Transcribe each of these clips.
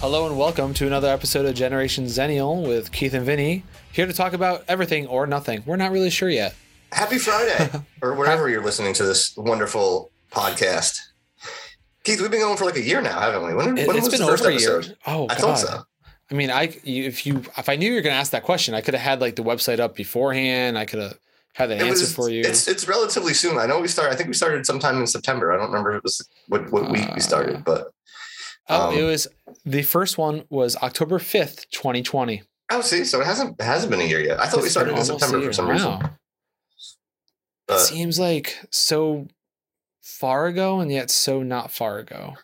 Hello and welcome to another episode of Generation Zennial with Keith and Vinny. Here to talk about everything or nothing. We're not really sure yet. Happy Friday, or wherever you're listening to this wonderful podcast. Keith, we've been going for like a year now, haven't we? When, It, when has was been the first over a episode? year. Oh, I God. thought so. I mean, I if you if I knew you were going to ask that question, I could have had like the website up beforehand. I could have had the It answer was- for you. It's it's relatively soon. I know we started. I think we started sometime in September. I don't remember if it was what, what week we Uh, started, but oh, um, it was the first one was October fifth, twenty twenty. oh, see, so it hasn't it hasn't been a year yet. I thought we started in September for some reason. It seems like so far ago and yet so not far ago.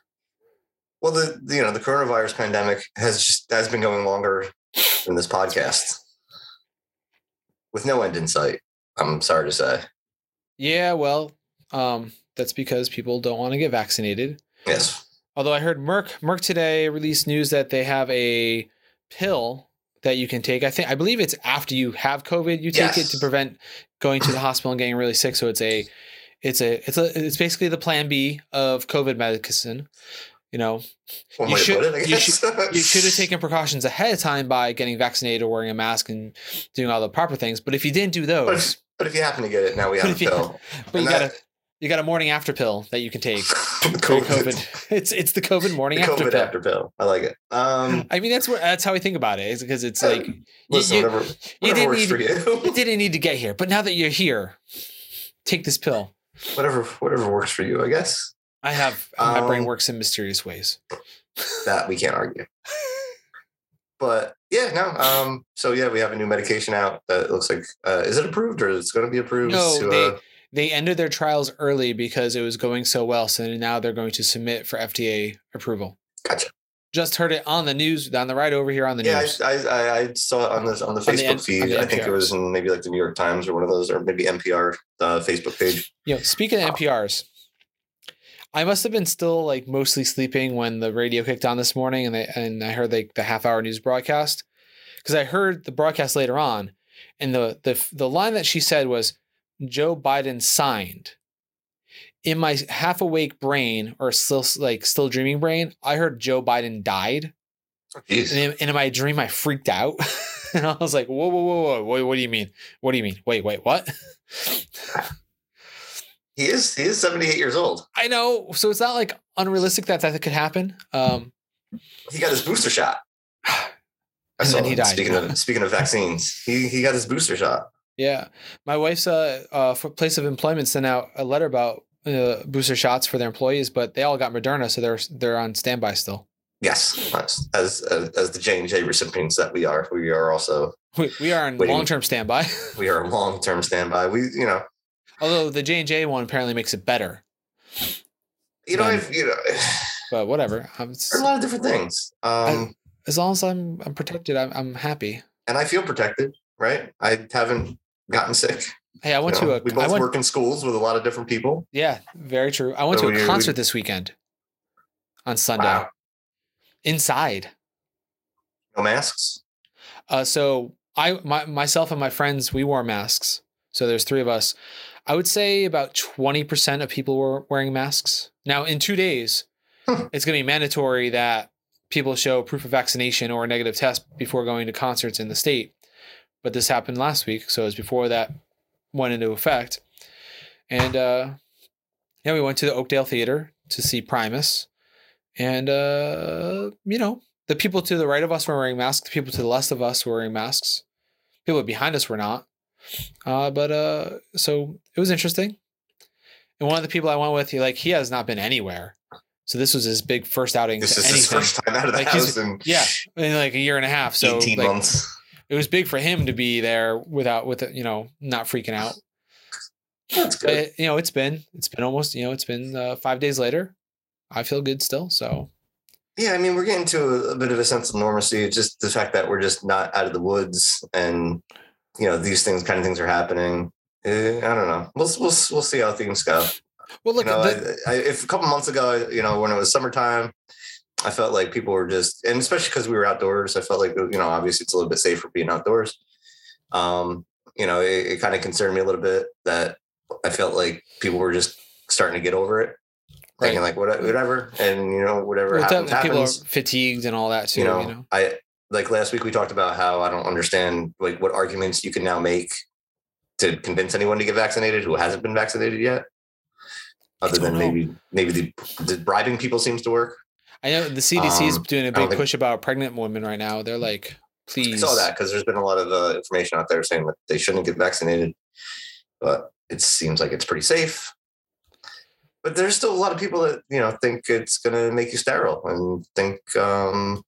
well, the the, you know the coronavirus pandemic has just has been going longer than this podcast, with no end in sight. I'm sorry to say. Yeah, well, um, that's because people don't want to get vaccinated. Yes. Although I heard Merck Merck today released news that they have a pill that you can take. I think I believe it's after you have COVID, you take it to prevent going to the hospital and getting really sick. So it's a it's a it's a it's basically the plan B of COVID medicine. You know, One You should- it, you guess. you should have taken precautions ahead of time by getting vaccinated or wearing a mask and doing all the proper things. But if you didn't do But those, if, but if you happen to get it, now we But have a if you- pill. but you And got that- a you got a morning after pill that you can take. for COVID. COVID. It's it's the COVID morning The after COVID pill. after pill. I like it. Um, I mean, that's what that's how I think about it. Is because it's like you, listen, you- whatever, you didn't works need for you you. didn't need to get here, but now that you're here, take this pill. whatever, whatever works for you. I guess I have my brain Um, works in mysterious ways. that we can't argue. But yeah, no. Um, so yeah, we have a new medication out that looks like uh, is it approved or it's going to be approved? No, to, they uh, they ended their trials early because it was going so well. So now they're going to submit for FDA approval. Gotcha. Just heard it on the news on the right over here on the yeah, news. I, I, I- I saw it on the on the the Facebook on feed. the I think it was in maybe like the New York Times or one of those, or maybe NPR uh, Facebook page. You know, speaking of NPRs, I must have been still like mostly sleeping when the radio kicked on this morning, and they and I heard like the half hour news broadcast because I heard the broadcast later on, and the the the line that she said was Joe Biden signed. In my half awake brain or still like still dreaming brain, I heard Joe Biden died, and in, and in my dream I freaked out, and I was like, "Whoa, whoa, whoa, whoa! What, what do you mean? What do you mean? Wait, wait, what?" He is he is 78 years old. I know. So it's not like unrealistic that that could happen. Um, He got his booster shot. I saw then he died. Speaking of speaking of vaccines, he he got his booster shot. Yeah, my wife's uh, uh for place of employment sent out a letter about uh, booster shots for their employees, but they all got Moderna, so they're they're on standby still. Yes, as as, as the J and J recipients that we are, we are also We, we are in long term standby. we are in long term standby. We you know Although the J and J one apparently makes it better, you know I've, you know but whatever. I'm, there's a lot of different things. Um, as long as I'm I'm protected, I'm I'm happy. and I feel protected, right? I haven't gotten sick. Hey, I went you know. to a we I both went, work in schools with a lot of different people. yeah, very true. I went So to a we- concert this weekend on Sunday Wow. inside. No masks. Uh, so I, my, myself and my friends, we wore masks. So there's three of us. I would say about 20% of people were wearing masks. Now in two days, Hmm. it's going to be mandatory that people show proof of vaccination or a negative test before going to concerts in the state. But this happened last week. So it was before that went into effect. And, uh, yeah, we went to the Oakdale Theater to see Primus. And, uh, you know, the people to the right of us were wearing masks. The people to the left of us were wearing masks. People behind us were not. Uh, but uh, so it was interesting. And one of the people I went with, he like he has not been anywhere. So this was his big first outing This is his first time out of the Like, house in Yeah, in like a year and a half. So 18 like, months. It was big for him to be there without with you know not freaking out. That's good. But you know it's been it's been almost you know it's been uh, five days later. I feel good still. So Yeah, I mean, we're getting to a, a bit of a sense of normalcy. It's just the fact that we're just not out of the woods, and you know, these things, kind of things, are happening. Eh, I don't know. We'll we'll we'll see how things go. well, look, you know, the- I, I, if a couple months ago, you know, when it was summertime, I felt like people were just, and especially because we were outdoors, I felt like you know, obviously, it's a little bit safer being outdoors. Um, you know, it, it kind of concerned me a little bit that I felt like people were just starting to get over it. thinking like what, whatever, and you know whatever Well, happens, that- people are fatigued and all that too. You You know, know, I like last week we talked about how I don't understand like what arguments you can now make to convince anyone to get vaccinated who hasn't been vaccinated yet. Other than know. maybe maybe the, the bribing people seems to work. I know the CDC is Um, doing a big think- push about pregnant women right now. They're like, please. I saw that because there's been a lot of uh, information out there saying that they shouldn't get vaccinated, but it seems like it's pretty safe. But there's still a lot of people that you know think it's going to make you sterile and think um,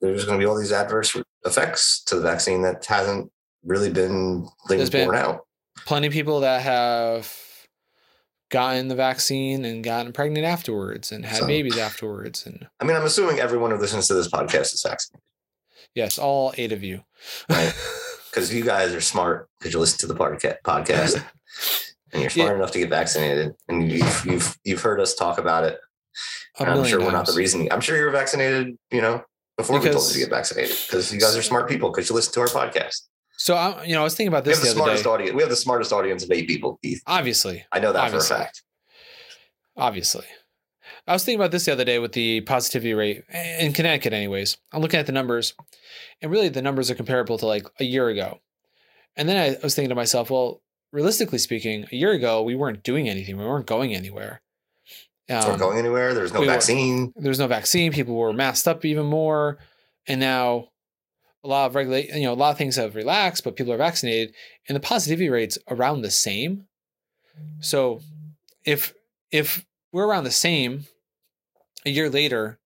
there's going to be all these adverse effects to the vaccine that hasn't really been been- borne out. Plenty of people that have gotten the vaccine and gotten pregnant afterwards and had So- babies afterwards. And I mean, I'm assuming everyone who listens to this podcast is vaccinated yes, all eight of you. Right. because you guys are smart because you listen to the podca- podcast and you're smart Yeah. enough to get vaccinated and you've you've you've heard us talk about it. I'm sure we're not the reason. I'm sure you were vaccinated, you know, before we told you to get vaccinated because you guys are smart people because you listen to our podcast. So I, you know, I was thinking about this. We have the the, other smartest day. audience. We have the smartest audience of eight people, Keith. Obviously, I know that Obviously. for a fact. obviously. I was thinking about this the other day with the positivity rate in Connecticut, anyways. I'm looking at the numbers, and really the numbers are comparable to like a year ago. And then I was thinking to myself, well, realistically speaking, a year ago we weren't doing anything, we weren't going anywhere. Um, not going anywhere. There's no we vaccine. there was no vaccine. People were masked up even more, and now a lot of regulate, you know, a lot of things have relaxed, but people are vaccinated, and the positivity rates around the same. So, if if we're around the same a year later,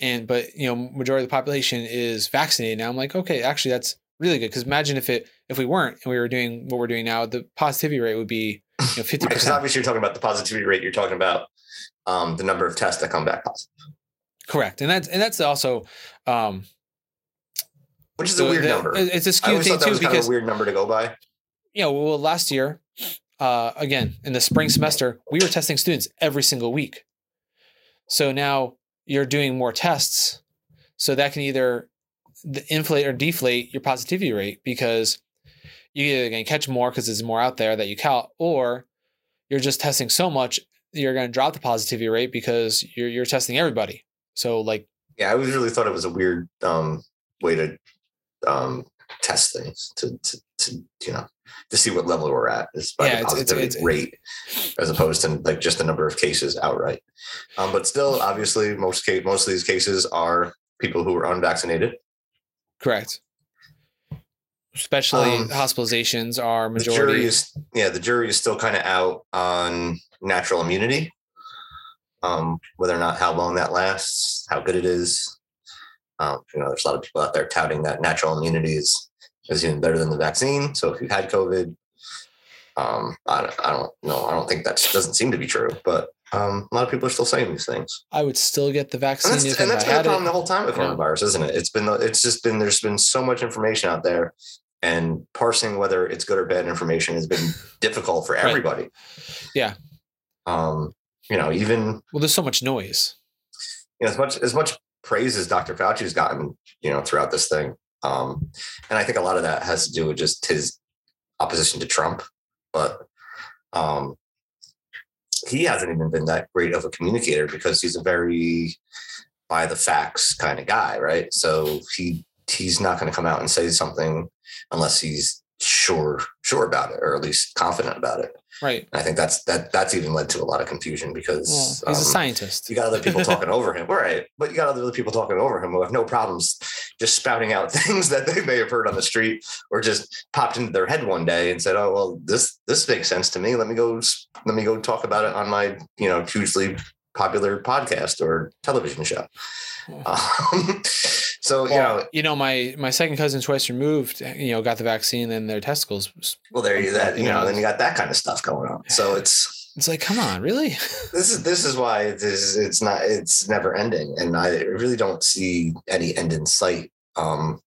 and but you know, majority of the population is vaccinated now, I'm like, okay, actually, that's really good. Because imagine if it if we weren't and we were doing what we're doing now, the positivity rate would be you know fifty Because percent. obviously you're talking about the positivity rate. You're talking about um, the number of tests that come back positive, Correct, and that's and that's also. um which is So a weird number. It's a skewed thing too was kind of because a weird number to go by. know, well, last year, uh, again in the spring semester, we were testing students every single week. So now you're doing more tests, so that can either inflate or deflate your positivity rate because you're either going to catch more because there's more out there that you count, or you're just testing so much you're going to drop the positivity rate because you're you're testing everybody. So like Yeah, I always really thought it was a weird um, way to um, test things to, to, to you know to see what level we're at is by Yeah, the it's- it's- positivity it's- rate as opposed to like just the number of cases outright. Um, but still, obviously, most case, most of these cases are people who are unvaccinated. correct. Especially Um, hospitalizations are The jury majority. is yeah, the jury is still kind of out on natural immunity. Um, whether or not how long that lasts, how good it is. Um, you know, there's a lot of people out there touting that natural immunity is is even better than the vaccine. So if you had COVID, um, I, don't- I don't know. I don't think that doesn't seem to be true, but um, a lot of people are still saying these things. I would still get the And vaccine that's, and that's been a problem the whole time with Yeah. coronavirus, isn't it? It's been it's just been there's been so much information out there, and parsing whether it's good or bad information has been difficult for Right. everybody. Yeah. Um, you know, even Well, there's so much noise. you know, as much as much praise as Dr. Fauci's gotten, you know, throughout this thing. Um, and I think a lot of that has to do with just his opposition to Trump, but um, he hasn't even been that great of a communicator because he's a very by the facts kind of guy, right? So he he's not going to come out and say something unless he's sure sure about it or at least confident about it. Right. And I think that's that that's even led to a lot of confusion because he's a um, scientist. you got other people talking over him, right? But you got other people talking over him who have no problems just spouting out things that they may have heard on the street or just popped into their head one day and said, "Oh, well, this this makes sense to me. Let me go let me go talk about it on my you know hugely popular podcast or television show." Um, so you know, you know, my my second cousin twice removed, you know, got the vaccine and their testicles. well, there you that you you know, know, then you got that kind of stuff going on. So it's It's like, come on, really? this is this is why it is it's not it's never ending and i really don't see any end in sight um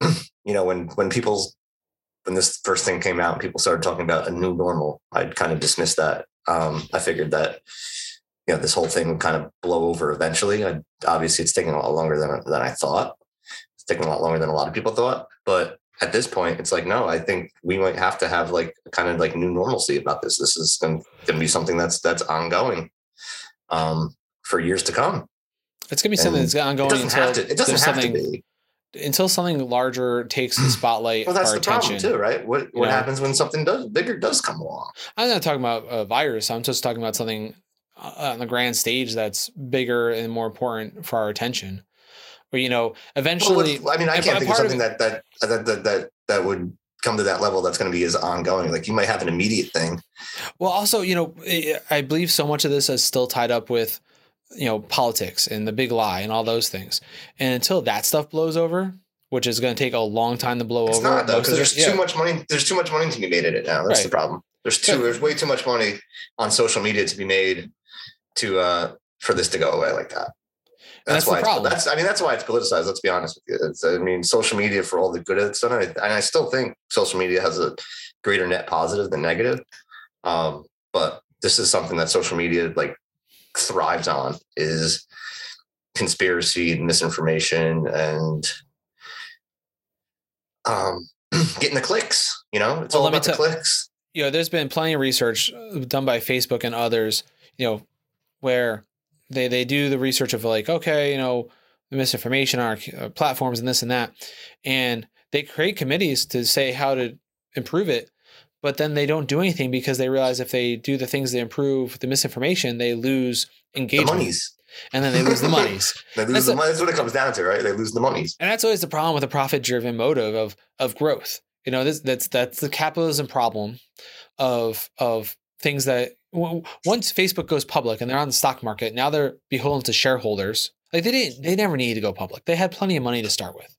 you know when when people when this first thing came out and people started talking about a new normal i'd kind of dismissed that um i figured that you know this whole thing would kind of blow over eventually I, obviously it's taking a lot longer than than i thought it's taking a lot longer than a lot of people thought but at this point, it's like, no, I think we might have to have like kind of like new normalcy about this. This is going to be something that's that's ongoing um, for years to come. It's gonna be something And that's ongoing It doesn't until have to. It doesn't have to something be. until something larger takes the spotlight Well, that's the problem attention. too, right? What You what know? happens when something does bigger does come along? I'm not talking about a virus. I'm just talking about something Uh, on the grand stage that's bigger and more important for our attention. Or you know, Well, eventually, what- I mean, I can't think of part of something that, that that that that that would come to that level that's going to be as ongoing. Like you might have an immediate thing. Well, also, you know, I- believe so much of this is still tied up with, you know, politics and the big lie and all those things. And until that stuff blows over, which is going to take a long time to blow It's over, not though, because there's yeah. too much money. There's too much money to be made in it now. That's the problem. There's too. Yeah. There's way too much money on social media to be made to uh for this to go away like that. That's the why. It's, problem. that's I mean that's why it's politicized. Let's be honest with you. It's, I mean, social media for all the good it's done, and I, still think social media has a greater net positive than negative. Um, but this is something that social media like thrives on is conspiracy and misinformation and um getting the clicks you know it's Well, all let me the clicks you know, there's been plenty of research done by Facebook and others, you know, where they they do the research of like, okay, you know, the misinformation on our uh, platforms and this and that, and they create committees to say how to improve it, but then they don't do anything because they realize if they do the things to improve the misinformation, they lose the engagement, monies. And then they lose the monies. they lose That's the money that's what it comes down to right? They lose the monies. And that's always the problem with a profit-driven motive of of growth. You know, this that's that's the capitalism problem of of things that once Facebook goes public and they're on the stock market, now they're beholden to shareholders. Like they didn't, they never needed to go public. They had plenty of money to start with.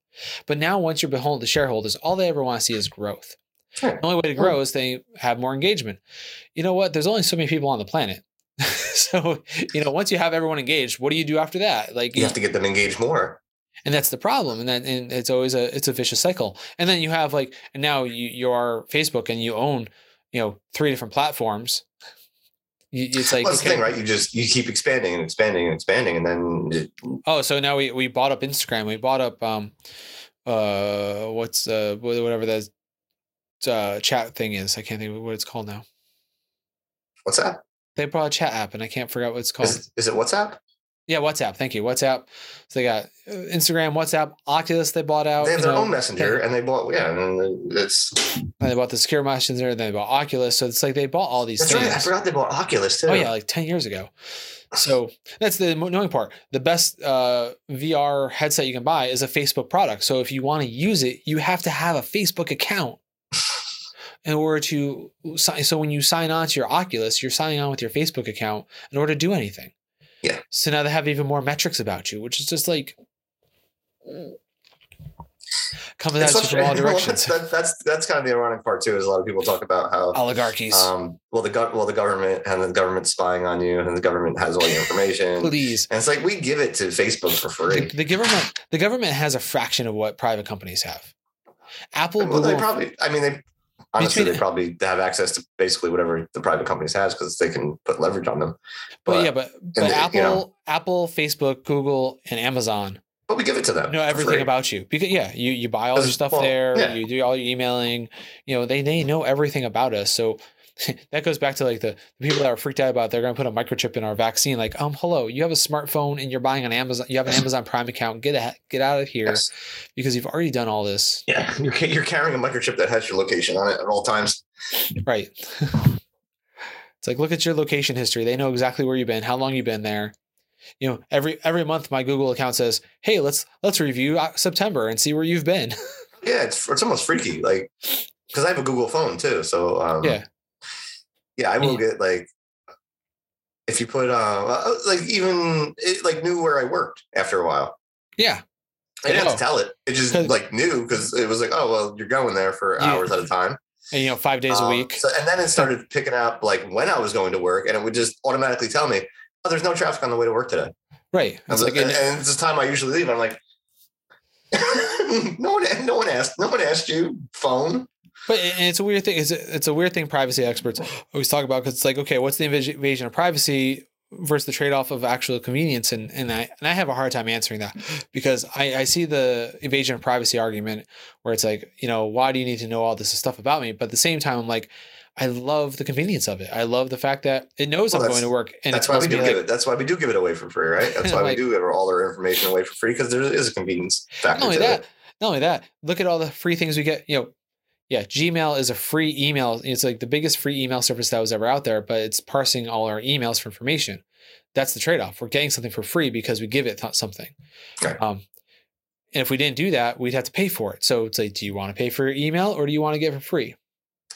But now, once you're beholden to shareholders, all they ever want to see is growth. Sure. The only way to grow is they have more engagement. You know what? There's only so many people on the planet. so, you know, once you have everyone engaged, what do you do after that? Like you have to get them engaged more and that's the problem and that and it's always a it's a vicious cycle and then you have like and now you you are facebook and you own you know three different platforms you, it's like well, that's the thing right? You just you keep expanding and expanding and expanding and then it, oh so now we we bought up instagram. We bought up um uh what's uh whatever that uh chat thing is. I can't think of what it's called now. What's that? They brought a chat app and i can't figure out what it's called. is, is it whatsapp yeah whatsapp thank you whatsapp so they got uh, instagram whatsapp oculus they bought out they have their know, own messenger and they bought yeah and it's and they bought the secure messenger then they bought oculus so it's like they bought all these that's things right i forgot they bought oculus too Oh yeah, like ten years ago. So that's the annoying part. The best uh, VR headset you can buy is a Facebook product. So if you want to use it, you have to have a Facebook account in order to. si- So when you sign on to your Oculus, you're signing on with your Facebook account in order to do anything. So now they have even more metrics about you, which is just like coming at you from all well, directions. that's, that's that's kind of the ironic part too. Is a lot of people talk about how Oligarchies. um, well the well the government and the government spying on you and the government has all your information. Please. And it's like we give it to Facebook for free. the government the government has a fraction of what private companies have. Apple, Well, they probably. I mean, they honestly Between- they probably have access to basically whatever the private companies has because they can put leverage on them. But, yeah, but but you Apple, know. Apple, Facebook, Google, and Amazon but we give it to them. know everything free. about you because yeah, you you buy all your stuff well, there, yeah. you do all your emailing. You know they they know everything about us. So that goes back to like the, the people that are freaked out about they're going to put a microchip in our vaccine. Like um, hello, you have a smartphone and you're buying an Amazon, you have an Amazon Prime account. Get a, get out of here Yes. because you've already done all this. Yeah, you're, you're carrying a microchip that has your location on it at all times. Right. it's like look at your location history. They know exactly where you've been, how long you've been there. You know, every every month my Google account says, "Hey, let's let's review uh, September and see where you've been." Yeah, it's it's almost freaky. Like because I have a Google phone too, so um, yeah. Yeah, I will get like if you put uh uh, like even it like knew where I worked after a while. Yeah. I didn't have Oh. to tell it. It just like knew because it was like, oh well, you're going there for Yeah. hours at a time. And you know, 5 days a Um, week. So and then it started picking up like when I was going to work, and it would just automatically tell me, oh, there's no traffic on the way to work today. Right. And, It's like and, and- and it's the time I usually leave. I'm like, no one, no one asked, no one asked you. Phone. But and it's a weird thing. It's a, it's a weird thing privacy experts always talk about because it's like, okay, what's the invasion of privacy versus the trade-off of actual convenience and and I and I have a hard time answering that because I, I see the invasion of privacy argument where it's like, you know, why do you need to know all this stuff about me? But at the same time, I'm like, I love the convenience of it. I love the fact that it knows Well, I'm going to work and that's why we do like, give it. That's why we do give it away for free, right? That's why Like- we do give all our information away for free because there is a convenience factor not only that, it. not only that, look at all the free things we get. You know, yeah, Gmail is a free email. It's like the biggest free email service that was ever out there, but it's parsing all our emails for information. That's the trade-off. We're getting something for free because we give it th- something. Right. Um, and if we didn't do that, we'd have to pay for it. So it's like, do you want to pay for your email or do you want to get it for free?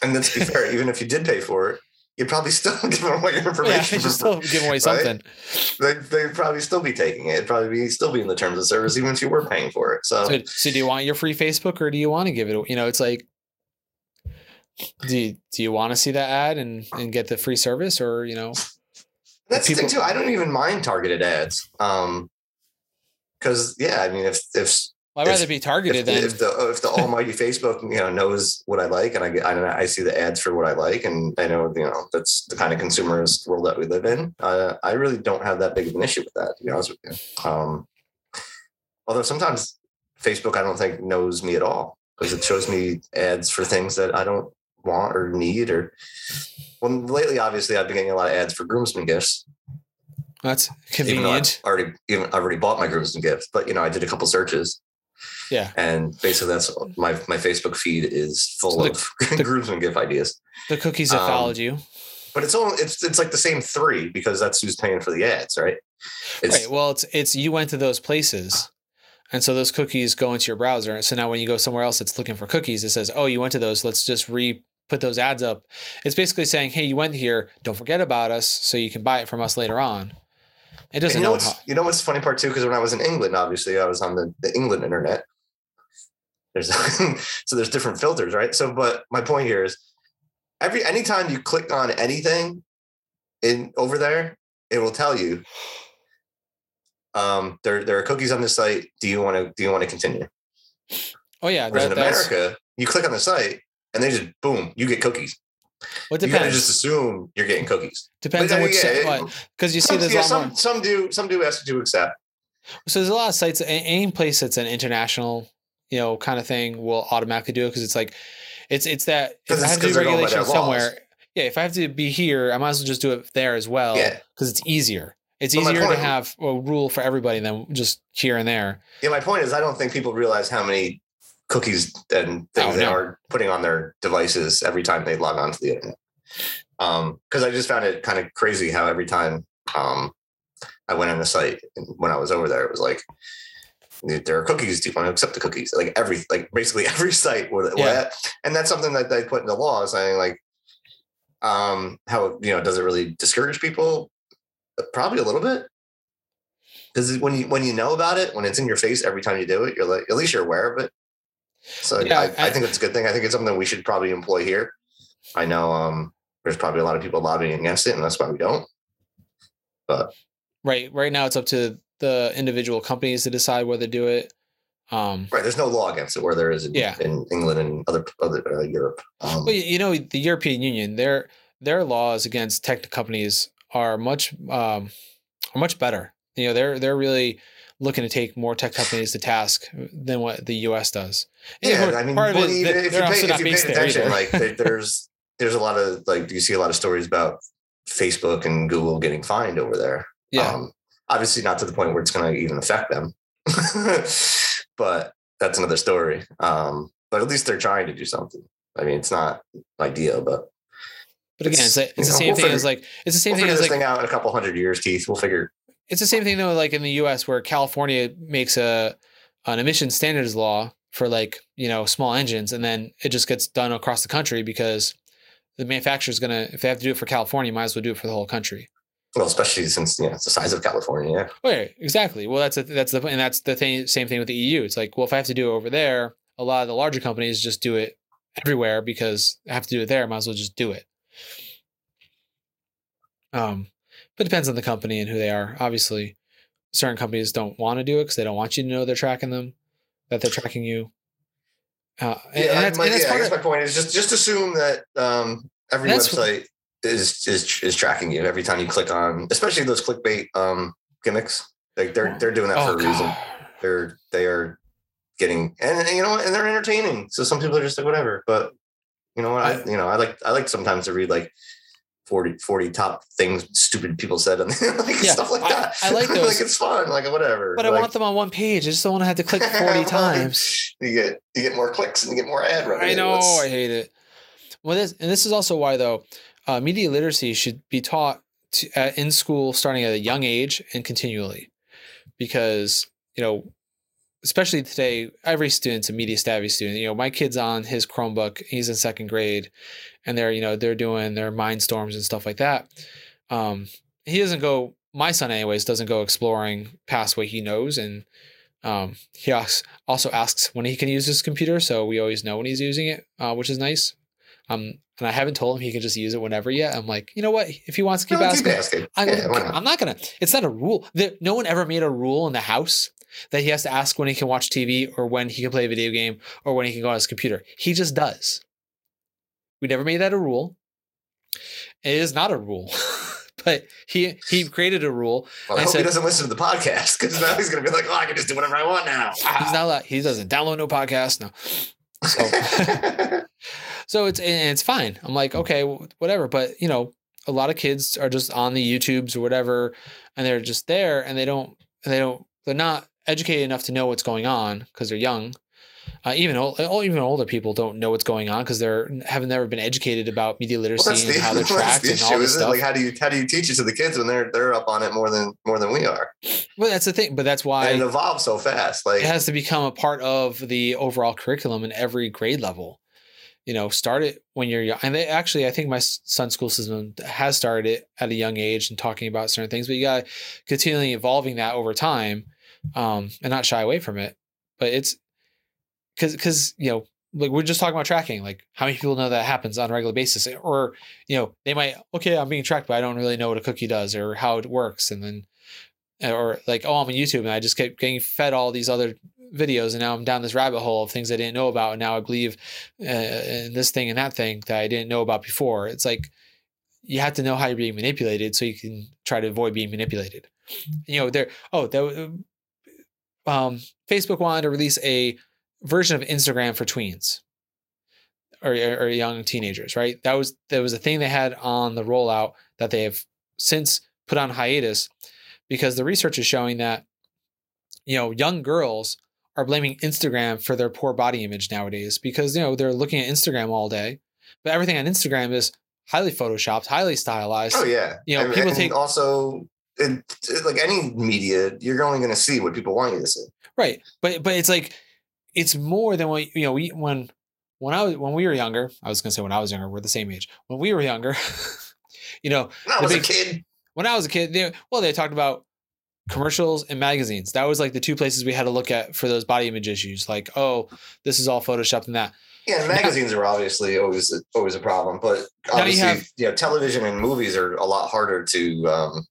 And let's be fair, even if you did pay for it, you'd probably still give away your Yeah, information. just still give away right? something. they they'd probably still be taking it. It'd probably be still be in the terms of service, even if you were paying for it. So, So, so do you want your free Facebook or do you want to give it? You know, it's like, do you, do you want to see that ad and, and get the free service or, you know, that's the thing too. I don't even mind targeted ads. Um, because yeah, I mean, if if I'd If- rather be targeted if, than if the if the almighty Facebook you know knows what I like and I get I, I see the ads for what I like and I know you know that's the kind of consumerist world that we live in. Uh, I really don't have that big of an issue with that to be honest with you. Um, although sometimes Facebook I don't think knows me at all because it shows me ads for things that I don't want or need or. Well, lately, obviously, I've been getting a lot of ads for groomsmen gifts. that's Even convenient. already, even I've already bought my groomsmen gifts, but you know, I did a couple searches Yeah. and basically that's my my Facebook feed is full So the- of the- groomsmen gift ideas. The cookies that Um, followed you. But it's all it's it's like the same three because that's who's paying for the ads, right? It's Right. Well, it's, it's, you went to those places. And so those cookies go into your browser. And So now when you go somewhere else that's looking for cookies, it says, oh, you went to those. Let's just re put those ads up. It's basically saying, hey, you went here. Don't forget about us so you can buy it from us later on. It doesn't you know know what's how. you know what's funny part too because when I was in England, obviously I was on the, the England internet. There's so there's different filters, right? So, but my point here is every anytime you click on anything in over there, it will tell you um there there are cookies on the site. Do you want to do you want to continue? Oh, yeah. Whereas That, in America, you click on the site and they just boom, you get cookies. well, it You just assume you're getting cookies. depends But, on uh, which yeah, site. Because you see, some, there's yeah, a lot some more. some do some do ask to accept. So there's a lot of sites. Any place that's an international, you know, kind of thing will automatically do it because it's like, it's it's that if I have to do they're going by regulation somewhere, yeah. If I have to be here, I might as well just do it there as well Yeah. because it's easier. It's But easier to have a rule for everybody than just here and there. Yeah, my point is I don't think people realize how many cookies and things Oh, they no. are putting on their devices every time they log on to the internet. Um, because I just found it kind of crazy how every time um I went on the site and when I was over there, it was like there are cookies. Do you want to accept the cookies? Like every, like basically every site where Yeah. that, and that's something that they put in the law saying like, um, how you know does it really discourage people? Probably a little bit. Because when you when you know about it, when it's in your face every time you do it, you're like at least you're aware of it. So Yeah, I, I I- think it's a good thing. I think it's something we should probably employ here. I know um, there's probably a lot of people lobbying against it, and that's why we don't. But Right. Right now, it's up to the individual companies to decide whether to do it. Um, Right? There's no law against it where there is in, Yeah. in England and other other uh, Europe. Um, Well, you know, the European Union, their their laws against tech companies are much um, are much better. You know, they're they're really looking to take more tech companies to task than what the U.S. does. And yeah, part- I mean, part of well, it if you pay, if you based pay there attention, either. like there, there's there's a lot of like you see a lot of stories about Facebook and Google getting fined over there. yeah, Um, obviously, not to the point where it's going to even affect them, but that's another story. Um, but at least they're trying to do something. I mean, it's not ideal, but but again, it's, like, it's the know, same we'll thing figure- as like it's the same we'll thing figure as this like thing out in a couple hundred years, Keith. We'll figure. It's the same thing though, like in the U.S. where California makes a an emission standards law for like you know small engines, and then it just gets done across the country because the manufacturer is gonna if they have to do it for California, might as well do it for the whole country. Well, especially since you know it's the size of California. Yeah. Oh, yeah, exactly. Well, that's a, that's the and that's the thing. Same thing with the EU. It's like, well, if I have to do it over there, a lot of the larger companies just do it everywhere because I have to do it there. I might as well just do it. Um, but it depends on the company and who they are. Obviously, certain companies don't want to do it because they don't want you to know they're tracking them, that they're tracking you. Uh, and, Yeah, and I- that's, my, and that's yeah, I guess of, my point is just just assume that um, every website is is is tracking you every time you click on, especially those clickbait um gimmicks. Like they're they're doing that Oh, for a reason. They're they are getting and, and you know and they're entertaining. So some people are just like whatever. But you know what? I, you know I like I like sometimes to read like 40, 40 top things stupid people said and like Yeah, stuff like I- that. I like those. like it's fun. Like whatever. But I want them on one page. I just don't want to have to click 40 times. You get you get more clicks and you get more ad revenue. I know. It's- I hate it. Well, this and this is also why though, uh, media literacy should be taught to, uh, in school starting at a young age and continually, because you know, especially today, every student's a media savvy student. You know, my kid's on his Chromebook. He's in second grade, and they're you know they're doing their mind storms and stuff like that. Um, he doesn't go. My son, anyways, doesn't go exploring past what he knows, and um, he also asks when he can use his computer, so we always know when he's using it, uh, which is nice. Um, and I haven't told him he can just use it whenever yet. I'm like, you know what? If he wants to keep No, asking, asking. I'm, Yeah? I'm not gonna. It's not a rule. There, no one ever made a rule in the house that he has to ask when he can watch TV or when he can play a video game or when he can go on his computer. He just does. We never made that a rule. It is not a rule, but he he created a rule. Well, I, I hope said- he doesn't listen to the podcast because now he's gonna be like, "Oh, I can just do whatever I want now." He's not allowed, he doesn't download no podcast. No. So, so it's it's fine. I'm like, okay, whatever. But you know, a lot of kids are just on the YouTubes or whatever, and they're just there, and they don't, they don't, they're not educated enough to know what's going on because they're young. Uh, even old, oh, even older people don't know what's going on because they're have never been educated about media Well, literacy that's and the, how they're tracked the and all this stuff. Like, how do you how do you teach it to the kids when they're they're up on it more than more than we are? well, that's the thing, but that's why and it evolves so fast. Like, it has to become a part of the overall curriculum in every grade level. You know, start it when you're young. And they actually, I think my son's school system has started it at a young age and talking about certain things, but you got to continually evolving that over time um, and not shy away from it. But it's because, because, you know, like we're just talking about tracking. Like, how many people know that happens on a regular basis? Or, you know, they might, okay, I'm being tracked, but I don't really know what a cookie does or how it works. And then, or like, oh, I'm on YouTube and I just kept getting fed all these other videos and now I'm down this rabbit hole of things I didn't know about. And now I believe uh, in this thing and that thing that I didn't know about before. It's like you have to know how you're being manipulated so you can try to avoid being manipulated. You know, there, oh, there, um, Facebook wanted to release a version of Instagram for tweens or, or young teenagers, right? That was, that was a thing they had on the rollout that they have since put on hiatus because the research is showing that you know young girls are blaming Instagram for their poor body image nowadays because you know they're looking at Instagram all day, but everything on Instagram is highly photoshopped, highly stylized. oh yeah, You know, and, people and take- also. It, it- like any media, you're only going to see what people want you to see. Right, but but it's like it's more than what you know. We when when I was when we were younger, I was gonna say when I was younger, we're the same age. When we were younger, you know, When I was a kid, when I was a kid, they, well, they talked about commercials and magazines. That was like the two places we had to look at for those body image issues. Like, oh, this is all photoshopped and that. yeah, magazines are obviously always always a problem, but Now you obviously, have- you know, television and movies are a lot harder to um,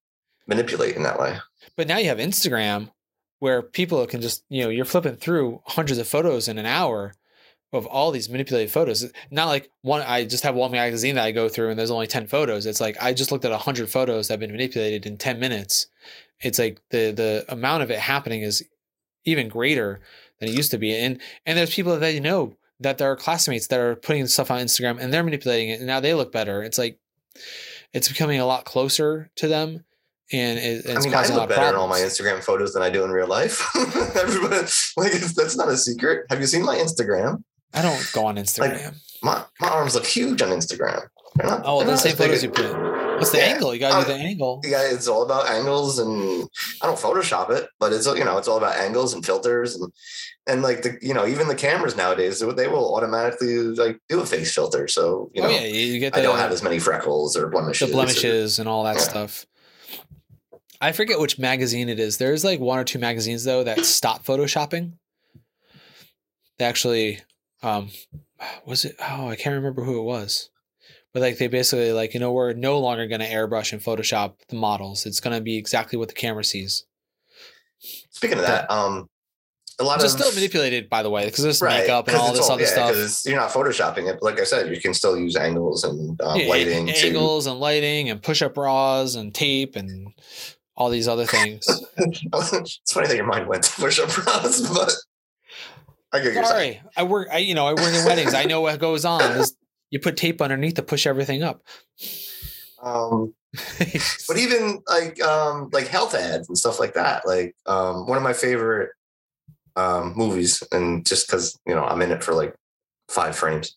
manipulate in that way. But now you have Instagram where people can just, you know, you're flipping through hundreds of photos in an hour of all these manipulated photos. Not like one, I just have one magazine that I go through and there's only 10 photos. It's like I just looked at 100 photos that have been manipulated in 10 minutes. It's like the the amount of it happening is even greater than it used to be. And and there's people that you know that there are classmates that are putting stuff on Instagram and they're manipulating it and now they look better. It's like it's becoming a lot closer to them and it, and I mean, I causing a lot look better in all my Instagram photos than I do in real life. Everybody, like, that's not a secret. Have you seen my Instagram? I don't go on Instagram. My my arms look huge on Instagram. Not- oh, the same photos as- you put. What's the Yeah. angle? You gotta do Oh, the angle. Yeah, it's all about angles, and I don't Photoshop it, but it's you know it's all about angles and filters, and and like the you know even the cameras nowadays they will automatically like do a face filter, so you oh, know oh yeah, you get I don't have as many freckles or blemishes. the or- blemishes and all that Yeah. stuff. I forget which magazine it is. There's like one or two magazines though that stop photoshopping. They actually, um, was it? Oh, I can't remember who it was. But like they basically like you know we're no longer going to airbrush and Photoshop the models. It's going to be exactly what the camera sees. Speaking of that, um, a lot Which is of still manipulated, by the way, because there's right makeup and all it's this other yeah, stuff. 'cause you're not photoshopping it. But like I said, you can still use angles and um, Yeah, lighting. to- angles and lighting and push-up bras and tape and all these other things. it's funny that your mind went to push-up bras, but I get. Sorry, I work. I you know I work in weddings. I know what goes on. You put tape underneath to push everything up. Um, but even like um like health ads and stuff like that like um one of my favorite um movies and just because you know i'm in it for like five frames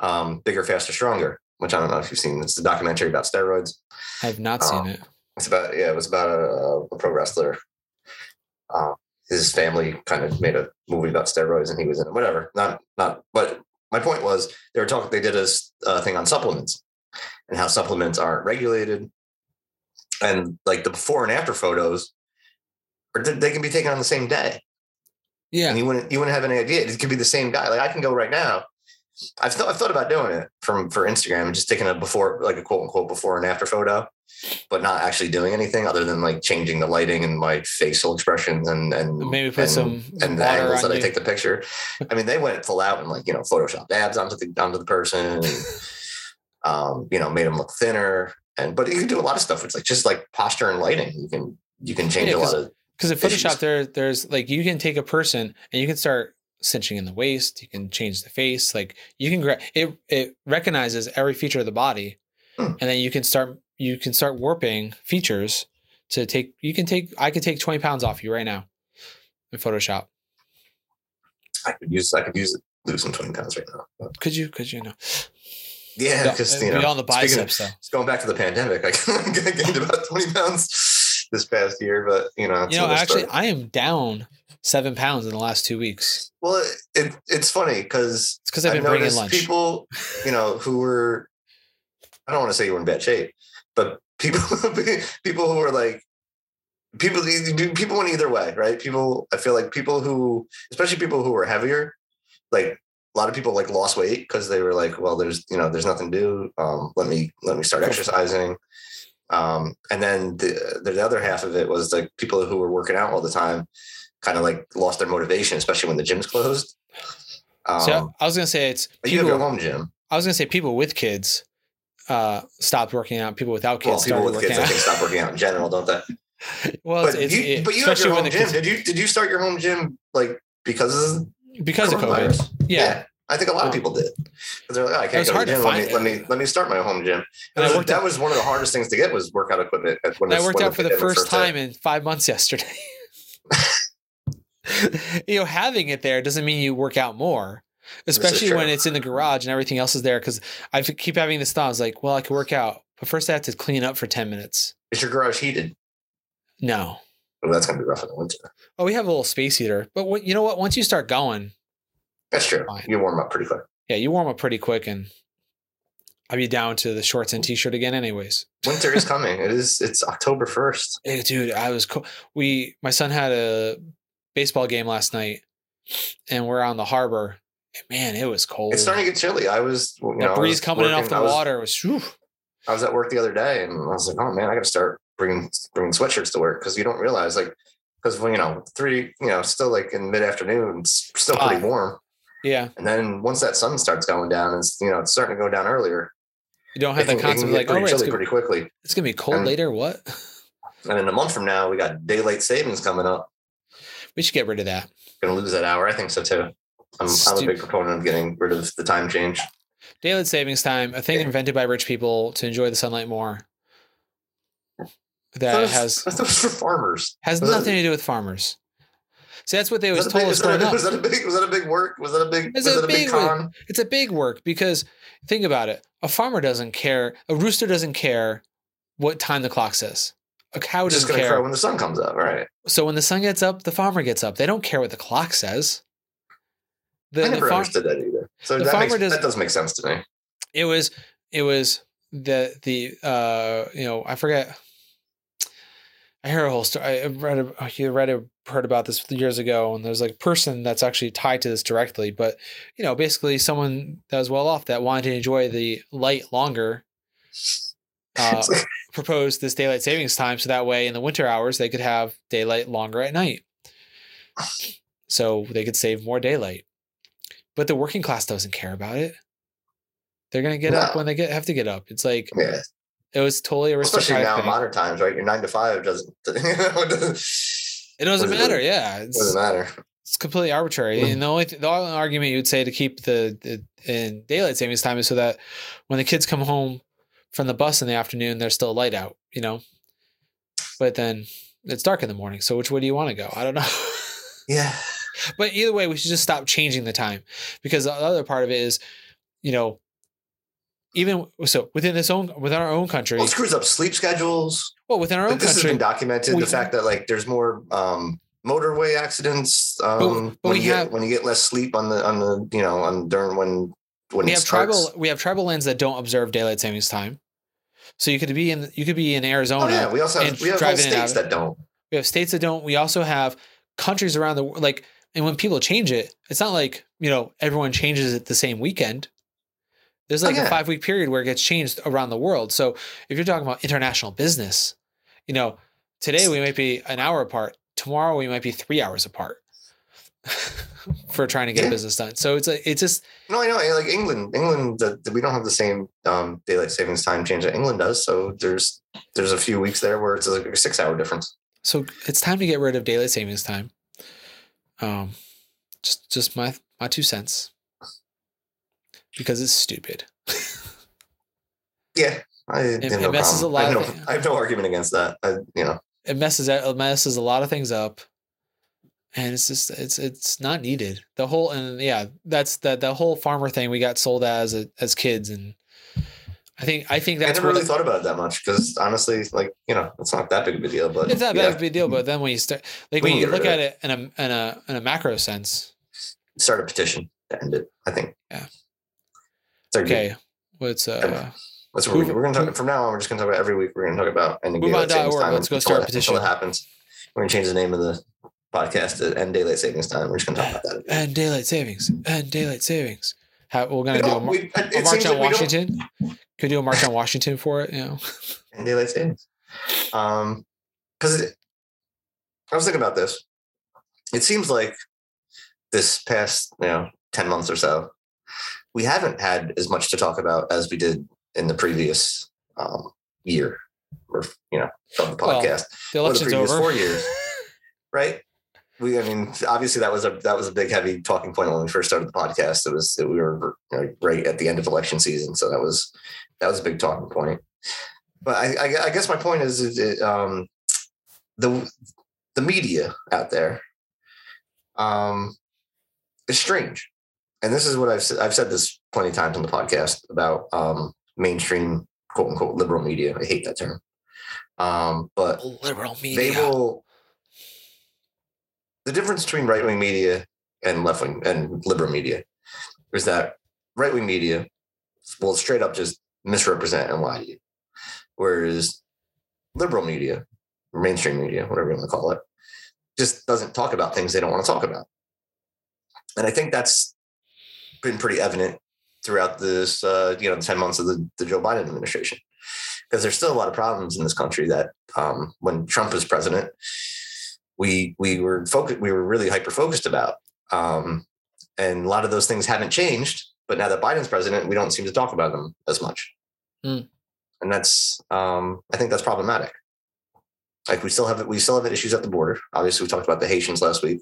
um bigger faster stronger which i don't know if you've seen it's a documentary about steroids I've not seen Um, it. It's about yeah it was about a, a pro wrestler. Uh, his family kind of made a movie about steroids and he was in it whatever. Not not but my point was they were talking they did a uh, thing on supplements and how supplements aren't regulated. And like the before and after photos or they can be taken on the same day. Yeah, and you wouldn't you wouldn't have any idea. It could be the same guy. Like i can go right now i've thought, I've thought about doing it from for instagram just taking a before like a quote unquote before and after photo but not actually doing anything other than like changing the lighting and my facial expressions and and maybe put and, some and the angles that I take the picture. I mean, they went full out and like you know photoshopped abs onto the onto the person, and um, you know made them look thinner. And but you can do a lot of stuff. It's like just like posture and lighting. You can you can change Yeah, a lot of Because in issues. Photoshop, there there's like you can take a person and you can start cinching in the waist. You can change the face. Like you can gra- it it recognizes every feature of the body, Hmm. and then you can start you can start warping features to take. You can take. I could take twenty pounds off you right now in Photoshop. I could use I could use it lose some twenty pounds right now. Could you? Could you know? yeah, because you know beyond the of- biceps though. It's going back to the pandemic. I gained about twenty pounds this past year, but you know, You know, actually. I am down seven pounds in the last two weeks. well, it, it it's funny because It's because I've been bringing noticed lunch. people, you know, who were, I don't want to say you were in bad shape, but people, people who were like, people, people went either way, right? People, I feel like people who, especially people who were heavier, like a lot of people like lost weight because they were like, well, there's, you know, there's nothing to do. Um, let me, let me start Go for it. exercising. Um, and then the, the other half of it was like people who were working out all the time kind of like lost their motivation, especially when the gyms closed. Um, so I was gonna say it's but you have your people. home gym. I was gonna say people with kids uh stopped working out. People without kids Well, people with working kids, I out. think, stop working out in general, don't they? well, But it's, it's, you, it- but you have your home gym. kids Did you did you start your home gym like because of because of COVID. coronavirus? Yeah. I think a lot of people did. they're like, oh, I can't go to hard the to gym. Let me, let me let me start my home gym. I was, that out- was one of the hardest things to get was workout equipment. at- When I worked out for the first time in five months yesterday. you know, having it there doesn't mean you work out more, especially when it's in the garage and everything else is there. Because I keep having this thought. I was like, well, I could work out, but first I have to clean up for ten minutes. Is your garage heated? No. Oh, that's gonna be rough in the winter. Oh, we have a little space heater, but what, you know what? Once you start going, That's true. Fine. You warm up pretty quick. yeah, you warm up pretty quick, and I'll be down to the shorts and t-shirt again, anyways. Winter is coming. It is. It's October first. Hey, dude, I was cool. We, my son had a baseball game last night, and we're on the harbor. And man, it was cold. It's starting to get chilly. I was, you know, that breeze was coming in off the I was- water was. whew. I was at work the other day and I was like, oh man, I got to start bringing bringing sweatshirts to work because you don't realize like because when you know three you know still like in mid afternoon it's still pretty Ah. warm Yeah, and then once that sun starts going down it's you know it's starting to go down earlier. you don't have can, the it can concept of like, oh, right, it's chilly gonna, pretty quickly. it's gonna be cold And- later. What? And in a month from now we got daylight savings coming up. We should get rid of that. Gonna lose that hour. I think so too. I'm, I'm a big proponent of getting rid of the time change. Daylight savings time, a thing Yeah. invented by rich people to enjoy the sunlight more. That That was, has that was for farmers. has Was that- nothing to do with farmers. See, that's what they Was always told big, us was, that a, was that a big was that a big work? Was that a big It's was a that a big big con? It's a big work because think about it. A farmer doesn't care. A rooster doesn't care what time the clock says. A cow just doesn't gonna care. crow when the sun comes up, right? So when the sun gets up, the farmer gets up. They don't care what the clock says. The, I the never far- understood that either. So that, makes, does- that does make sense to me. it was it was the the uh you know I forget. I heard a whole story. I read a, you read a, heard about this years ago, and there's like a person that's actually tied to this directly. But you know, basically, someone that was well off that wanted to enjoy the light longer uh, proposed this daylight savings time so that way in the winter hours they could have daylight longer at night. so they could save more daylight. But the working class doesn't care about it. They're gonna get up when they get have to get up. It's like Yeah, it was totally aristocratic. especially now thing. modern times, right? Your nine to five doesn't. it doesn't, It doesn't matter. it? Yeah, It doesn't matter. it's completely arbitrary. Mm. And the only th- the only argument you would say to keep the, the in daylight savings time is so that when the kids come home from the bus in the afternoon, there's still light out. You know, but then it's dark in the morning. So which way do you want to go? I don't know. Yeah, but either way, we should just stop changing the time because the other part of it is, you know, even so within this own within our own country, well, it screws up sleep schedules. well within our own country, this has been documented. we- the fact that like there's more um, motorway accidents um, but when we you have- get when you get less sleep on the on the you know on during when when we have starts. tribal we have tribal lands that don't observe daylight savings time. So you could be in you could be in oh, Arizona. Oh yeah, we also have we have whole driving it out states that don't. We have states that don't. We also have countries around the world. Like, and when people change it, it's not like you know everyone changes it the same weekend. There's Oh, like a five week period where it gets changed around the world. So if you're talking about international business, you know, today we might be an hour apart. Tomorrow we might be three hours apart for trying to get Yeah. business done. So it's a, it's just No, I know. Like England, England, the, the- we don't have the same um, daylight savings time change that England does. So there's there's a few weeks there where it's like a six hour difference. so it's time to get rid of daylight savings time. Um, just just my my two cents because it's stupid. Yeah, I have It- no it messes problem. a lot I have, no, I have no argument against that. I, you know, it messes it messes a lot of things up and it's just it's it's not needed the whole and yeah that's that the whole farmer thing we got sold as a, as kids and i think i think I that's never really thought about it that much because honestly, like you know, it's not that big of a deal. But it's not yeah, that big a deal but then when you start like We when you look at of it in a in a in a macro sense start a petition to end it. I think. Yeah. It's okay what's uh That's what we're, we're going to move- talk from now on. We're just going to talk about every week. We're going to talk about ending Move on. Let's go start a petition. Until it happens, we're going to change the name of the podcast and daylight savings time. We're just going to talk about that. and daylight savings and daylight savings How, we're gonna do a, mar- we- a march on like washington could do a march on washington for it you know and daylight savings. Um, because I was thinking about this. It seems like this past, you know, ten months or so, we haven't had as much to talk about as we did in the previous um, year, or you know, of the Well, podcast, the or the election's previous over four years, right? We, I mean, obviously that was a that was a big heavy talking point when we first started the podcast. It was that we were you know, right at the end of election season, so that was that was a big talking point. But I, I, I guess my point is, is it, um, the the media out there um, is strange, and this is what I've said. I've said this plenty of times on the podcast about um, mainstream quote unquote liberal media. I hate that term, um, but liberal media. they will. The difference between right wing media and left wing and liberal media is that right wing media will straight up just misrepresent and lie to you, whereas liberal media, mainstream media, whatever you want to call it, just doesn't talk about things they don't want to talk about. And I think that's been pretty evident throughout this, uh, you know, the 10 months of the, the Joe Biden administration. Because there's still a lot of problems in this country that um, when Trump was president, we we were focused, we were really hyper focused about. Um, and a lot of those things haven't changed. But now that Biden's president, we don't seem to talk about them as much. Hmm. And that's, um, I think that's problematic. Like we still have we still have issues at the border. Obviously, we talked about the Haitians last week,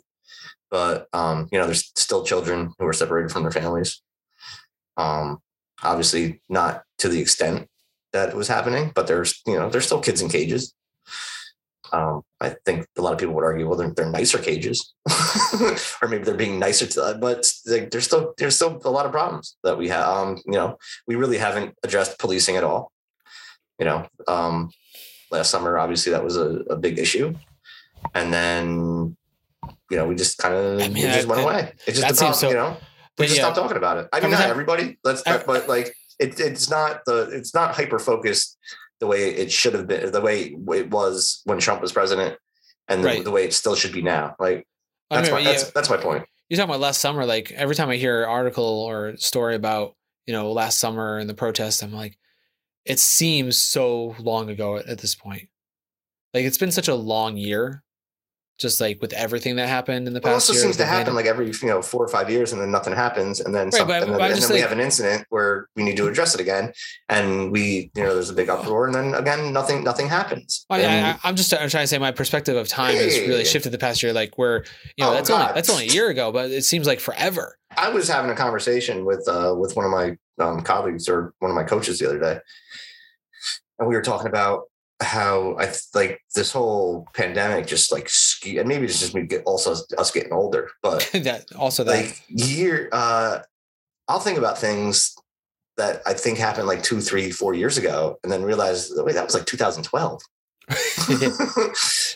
but um, you know, there's still children who are separated from their families. Um, obviously, not to the extent that it was happening, but there's you know, there's still kids in cages. Um, I think a lot of people would argue, well, they're, they're nicer cages, or maybe they're being nicer to that, but like, there's still there's still a lot of problems that we have. Um, you know, we really haven't addressed policing at all. You know, um, last summer, obviously that was a, a big issue, and then you know we just kind of I mean, it just I- went I- away. It just problem, so- you know. We just yeah, stopped talking about it. I mean, Every not time- everybody. Let's, I- but like it, it's not the it's not hyper focused the way it should have been, the way it was when Trump was president, and the, Right. the way it still should be now. Like that's remember, my yeah, that's, that's my point. you're talking about last summer. Like every time I hear an article or story about you know last summer and the protest, I'm like, it seems so long ago at, at this point. Like it's been such a long year just like with everything that happened in the But it past also seems to happen pandemic. like every you know four or five years, and then nothing happens, and then Right, some, but- and then, but and then we have an incident where we need to address it again, and we you know there's a big uproar, and then again nothing nothing happens. I, I'm just I'm trying to say my perspective of time Yeah, has really shifted the past year. Like where you know Oh, that's only that's only a year ago, but it seems like forever. I was having a conversation with uh, with one of my um, colleagues or one of my coaches the other day, and we were talking about how I like this whole pandemic just like and maybe it's just me get also us getting older, but that also that like year uh I'll think about things that I think happened like two, three, four years ago, and then realize wait, that was like 2012.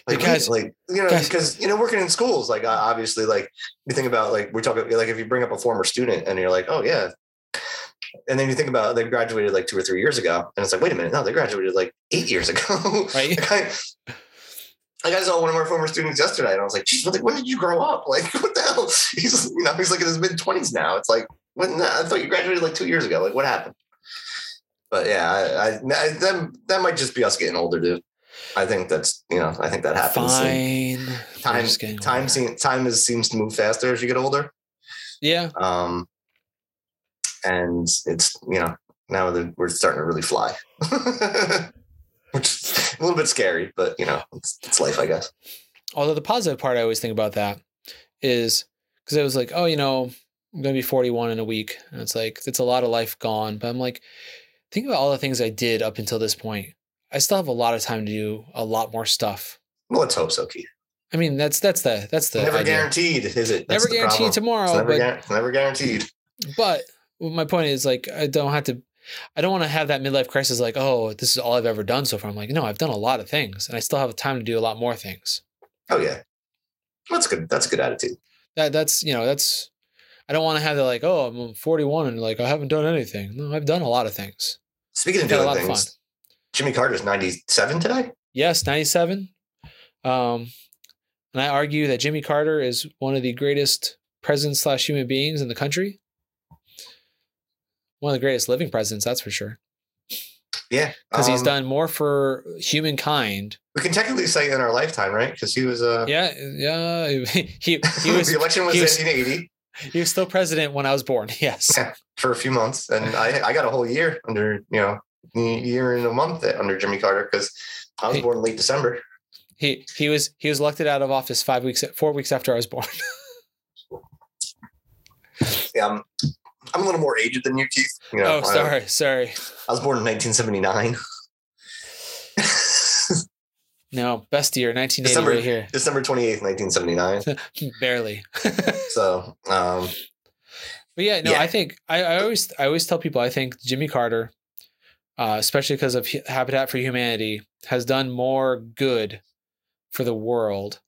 like, Because- like you know, guys- because you know, working in schools, like obviously, like you think about like we're talking like if you bring up a former student and you're like, oh yeah, and then you think about they graduated like two or three years ago, and it's like, wait a minute, no, they graduated like eight years ago. Right. like, I, I saw one of our former students yesterday, and I was like, geez, like, when did you grow up? Like, what the hell? He's you know, he's like in his mid twenties now. It's like, when I thought you graduated like two years ago. Like, what happened? But yeah, I, I, I that, that might just be us getting older, dude. I think that's you know, I think that happens. Fine. Time, time, older. time is, seems to move faster as you get older. Yeah, Um, and it's you know now that we're starting to really fly, which is a little bit scary, but you know it's, it's life, I guess. although the positive part I always think about that is because I was like, oh, you know, I'm gonna be 41 in a week, and it's like it's a lot of life gone. But I'm like, think about all the things I did up until this point. I still have a lot of time to do a lot more stuff. Well, let's hope so, Keith. I mean, that's that's the that's the never idea. guaranteed, is it? That's never guaranteed problem. tomorrow, It's never, but it's never guaranteed. but my point is like I don't have to. I don't want to have that midlife crisis like, oh, this is all I've ever done so far. I'm like, no, I've done a lot of things, and I still have time to do a lot more things. Oh yeah, that's good. That's a good attitude. that that's you know that's I don't want to have that like oh I'm 41 and like I haven't done anything. No, I've done a lot of things. Speaking of doing lot of things, Jimmy Carter's ninety-seven today. Yes, 97. Um, and I argue that Jimmy Carter is one of the greatest presidents slash human beings in the country. One of the greatest living presidents, that's for sure. Yeah, Because he's um, done more for humankind. We can technically say in our lifetime, right? Because he was. Uh, Yeah, yeah. He he was the election was he was- 1980 he was still president when I was born. Yes. Yeah. for a few months, and I I got a whole year under you know year and a month under Jimmy Carter because I was Hey. born late December. He he was he was elected out of office five weeks four weeks after I was born. Yeah, I'm, I'm a little more aged than you, Keith. You know, oh, sorry, sorry. I, I was born in 1979. No, best year, 1980 December- right here. December 28th, 1979. Barely. So, um, But yeah, no, Yeah. I think I, I always I always tell people I think Jimmy Carter, uh, especially because of Habitat for Humanity, has done more good for the world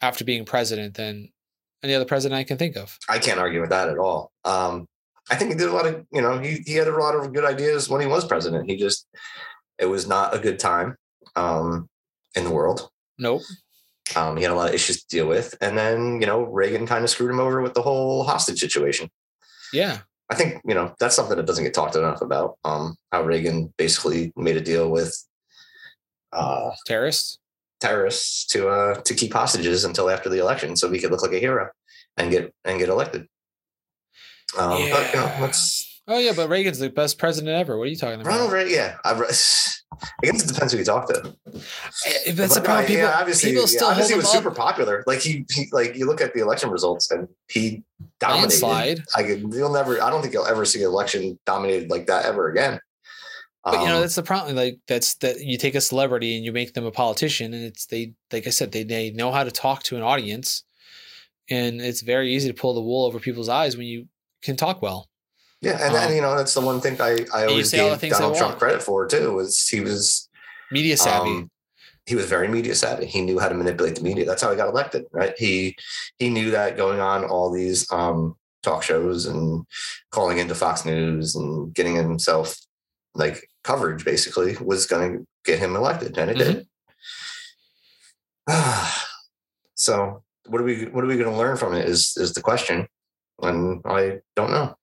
after being president than any other president I can think of. I can't argue with that at all. Um, I think he did a lot of, you know, he, he had a lot of good ideas when he was president. He just, it was not a good time um, in the world. Nope. Um, he had a lot of issues to deal with. And then, you know, Reagan kind of screwed him over with the whole hostage situation. Yeah. I think, you know, that's something that doesn't get talked enough about. Um, how Reagan basically made a deal with uh, Terrorists. terrorists to uh, to keep hostages until after the election so he could look like a hero and get and get elected. Um, But, you know, let's Oh yeah, but Reagan's the best president ever. What are you talking about? Ronald Reagan. Yeah, I, I guess it depends who you talk to. Eh, That's the But, problem. uh, People, yeah, obviously, people yeah, still hold obviously was up. super popular. Like he, he, like you look at the election results and he dominated. Landslide. I could, you'll never. I don't think you'll ever see an election dominated like that ever again. But you know Um, that's the problem. Like that's that you take a celebrity and you make them a politician, and it's they like I said they they know how to talk to an audience, and it's very easy to pull the wool over people's eyes when you can talk well. yeah, and then um, you know that's the one thing I, I always say all the gave Donald Trump credit for too was he was Media savvy. Um, he was very media savvy. He knew how to manipulate the media. That's how he got elected, right? He he knew that going on all these um, talk shows and calling into Fox News and getting himself like coverage basically was going to get him elected, and it did. so what are we what are we going to learn from it? Is is the question, and I don't know.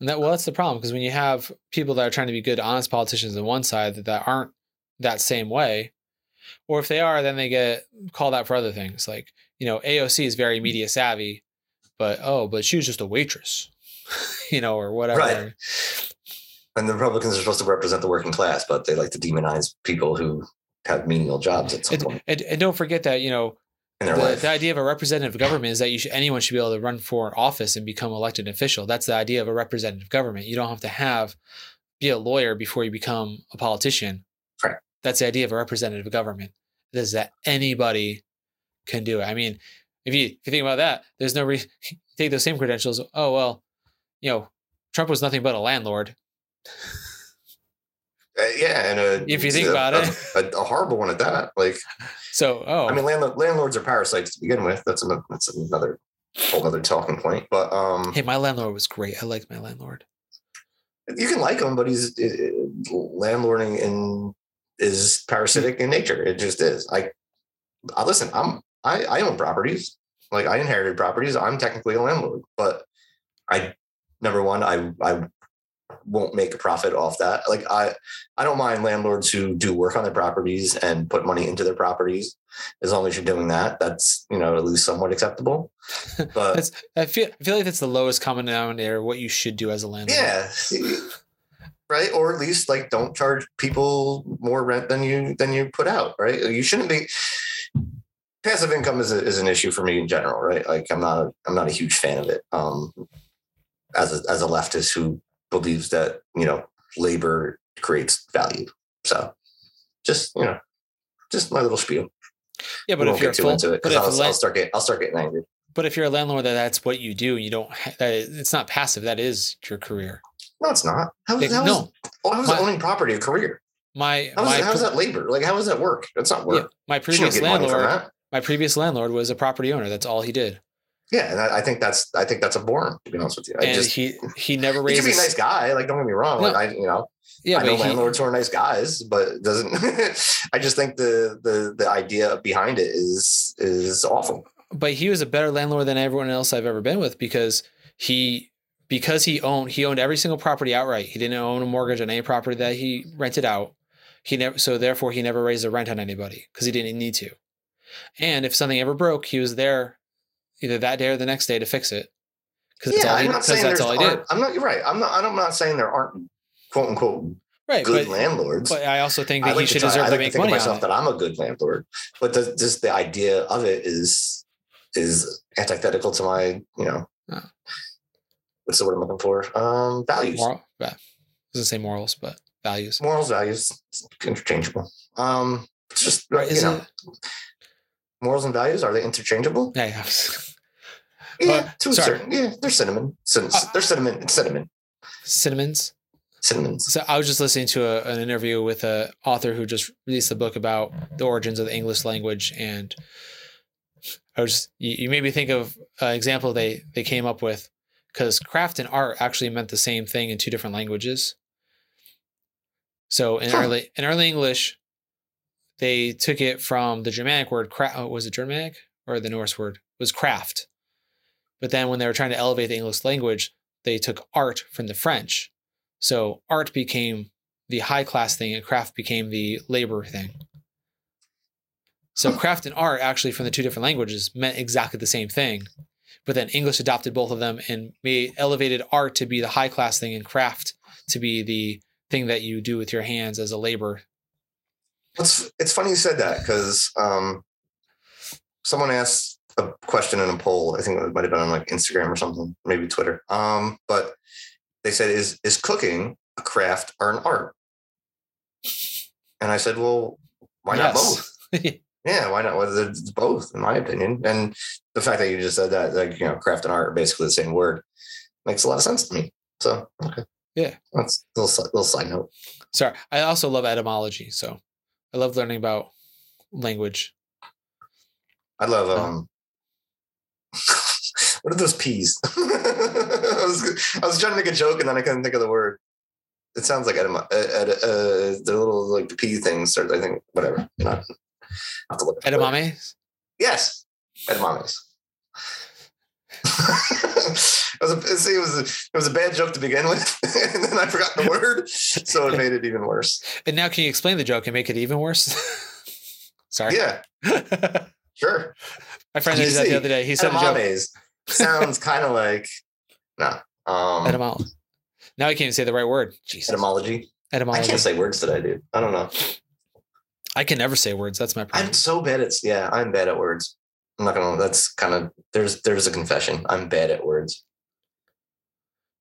and that well, that's the problem because when you have people that are trying to be good, honest politicians on one side that, that aren't that same way, Or if they are, then they get called out for other things. Like, you know, AOC is very mm. media savvy, but oh, but she was just a waitress, you know, or whatever. Right. And the Republicans are supposed to represent the working class, but they like to demonize people who have menial jobs at some And, point and, and don't forget that, you know, the, life. the idea of a representative government is that you should, anyone should be able to run for office and become elected official. That's the idea of a representative government. You don't have to have be a lawyer before you become a politician. Right. That's the idea of a representative government. It is that anybody can do it. I mean, if you if you think about that, there's no reason take those same credentials. Oh well, you know, Trump was nothing but a landlord. Uh, yeah, and a, If you think a- about a, it. a, horrible one at that. Like, So oh, I mean, landlord, landlords are parasites to begin with. That's another, that's another whole other talking point. But um, hey, my landlord was great. I liked my landlord. you can like him, but he's uh, landlording and is parasitic in nature. It just is. I, I listen. I'm I I own properties. Like I inherited properties. I'm technically a landlord, but I number one, I I won't make a profit off that. Like I I don't mind landlords who do work on their properties and put money into their properties. As long as you're doing that, that's you know at least somewhat acceptable. But That's I feel I feel like that's the lowest common denominator. What you should do as a landlord. yeah right or at least like don't charge people more rent than you than you put out right you shouldn't be passive income is, a, is an issue for me in general right like i'm not i'm not a huge fan of it um as a, as a leftist who believes that you know labor creates value so just you know just my little spiel Yeah, but if you're too full, into it because I'll, I'll start getting i'll start getting angry but if you're a landlord, that that's what you do. You don't. That is, it's not passive. That is your career. no it's not how, Like, how is, no, oh, how is my- owning property a career my how is, my that, how is that labor like how does that work that's not work. yeah, my previous get money from landlord. My previous landlord was a property owner. That's all he did, Yeah, and I, I think that's I think that's a abhorrent to be honest with you. I and just he he never he raised. can be a nice guy. Like don't get me wrong. No. Like I you know yeah, I know he, landlords who are nice guys, but it doesn't. I just think the the the idea behind it is is awful. but he was a better landlord than everyone else I've ever been with because he because he owned he owned every single property outright. He didn't own a mortgage on any property that he rented out. He never so therefore he never raised the rent on anybody because he didn't need to. And if something ever broke, he was there either that day or the next day to fix it. Because that's Yeah, all he, I'm not saying that's all he did. I'm not. You're right. I'm not. I'm not saying there aren't quote unquote Right. good But, landlords. but I also think I that like he to should try- deserve I to like make think of money on myself that I'm a good landlord, but the, just the idea of it is is antithetical to my you know Oh. what's the word I'm looking for? Um, values. Moral, yeah. I gonna say morals, but values. morals values it's interchangeable um it's just Right, you know it- morals and values are they interchangeable Yeah, yeah. yeah to a certain yeah they're cinnamon Cin- Uh, they're cinnamon it's cinnamon Cinnamons. cinnamons So I was just listening to a, an interview with a author who just released a book about the origins of the English language, and I was you, you made me think of an example they they came up with because craft and art actually meant the same thing in two different languages. So in Huh. early in early English, they took it from the Germanic word craft. Oh, uh, was it Germanic or the Norse word? It was craft. But then when they were trying to elevate the English language, they took art from the French. So art became the high class thing and craft became the labor thing. So craft and art actually from the two different languages meant exactly the same thing. But then English adopted both of them and made elevated art to be the high class thing and craft to be the thing that you do with your hands as a labor. It's it's funny you said that because um someone asked a question in a poll i think it might have been on like instagram or something maybe twitter um but they said is is cooking a craft or an art and i said well why not both Yeah, why not? Well, it's both, in my opinion. And the fact that you just said that, like, you know, craft and art are basically the same word, makes a lot of sense to me. So, okay. Yeah. That's a little, little side note. Sorry. I also love etymology. So I love learning about language. I love, um, what are those peas? I, was, I was trying to make a joke and then I couldn't think of the word. It sounds like etym- uh, uh, uh, the little like pea things, or I think, whatever. Not, I to look it. Edamame? Yes, edamames. It was a, see, it was a, it was a bad joke to begin with, and then I forgot the word, so it made it even worse. And now can you explain the joke and make it even worse? Sorry. Yeah, sure. My friend did that the other day. He said a joke. Sounds kind of like no. Um, Etymology. Now I can't even say the right word. Jesus. etymology. I can't say words that I do. I don't know. I can never say words. That's my problem. I'm so bad at yeah. I'm bad at words. I'm not gonna. That's kind of there's there's a confession. I'm bad at words.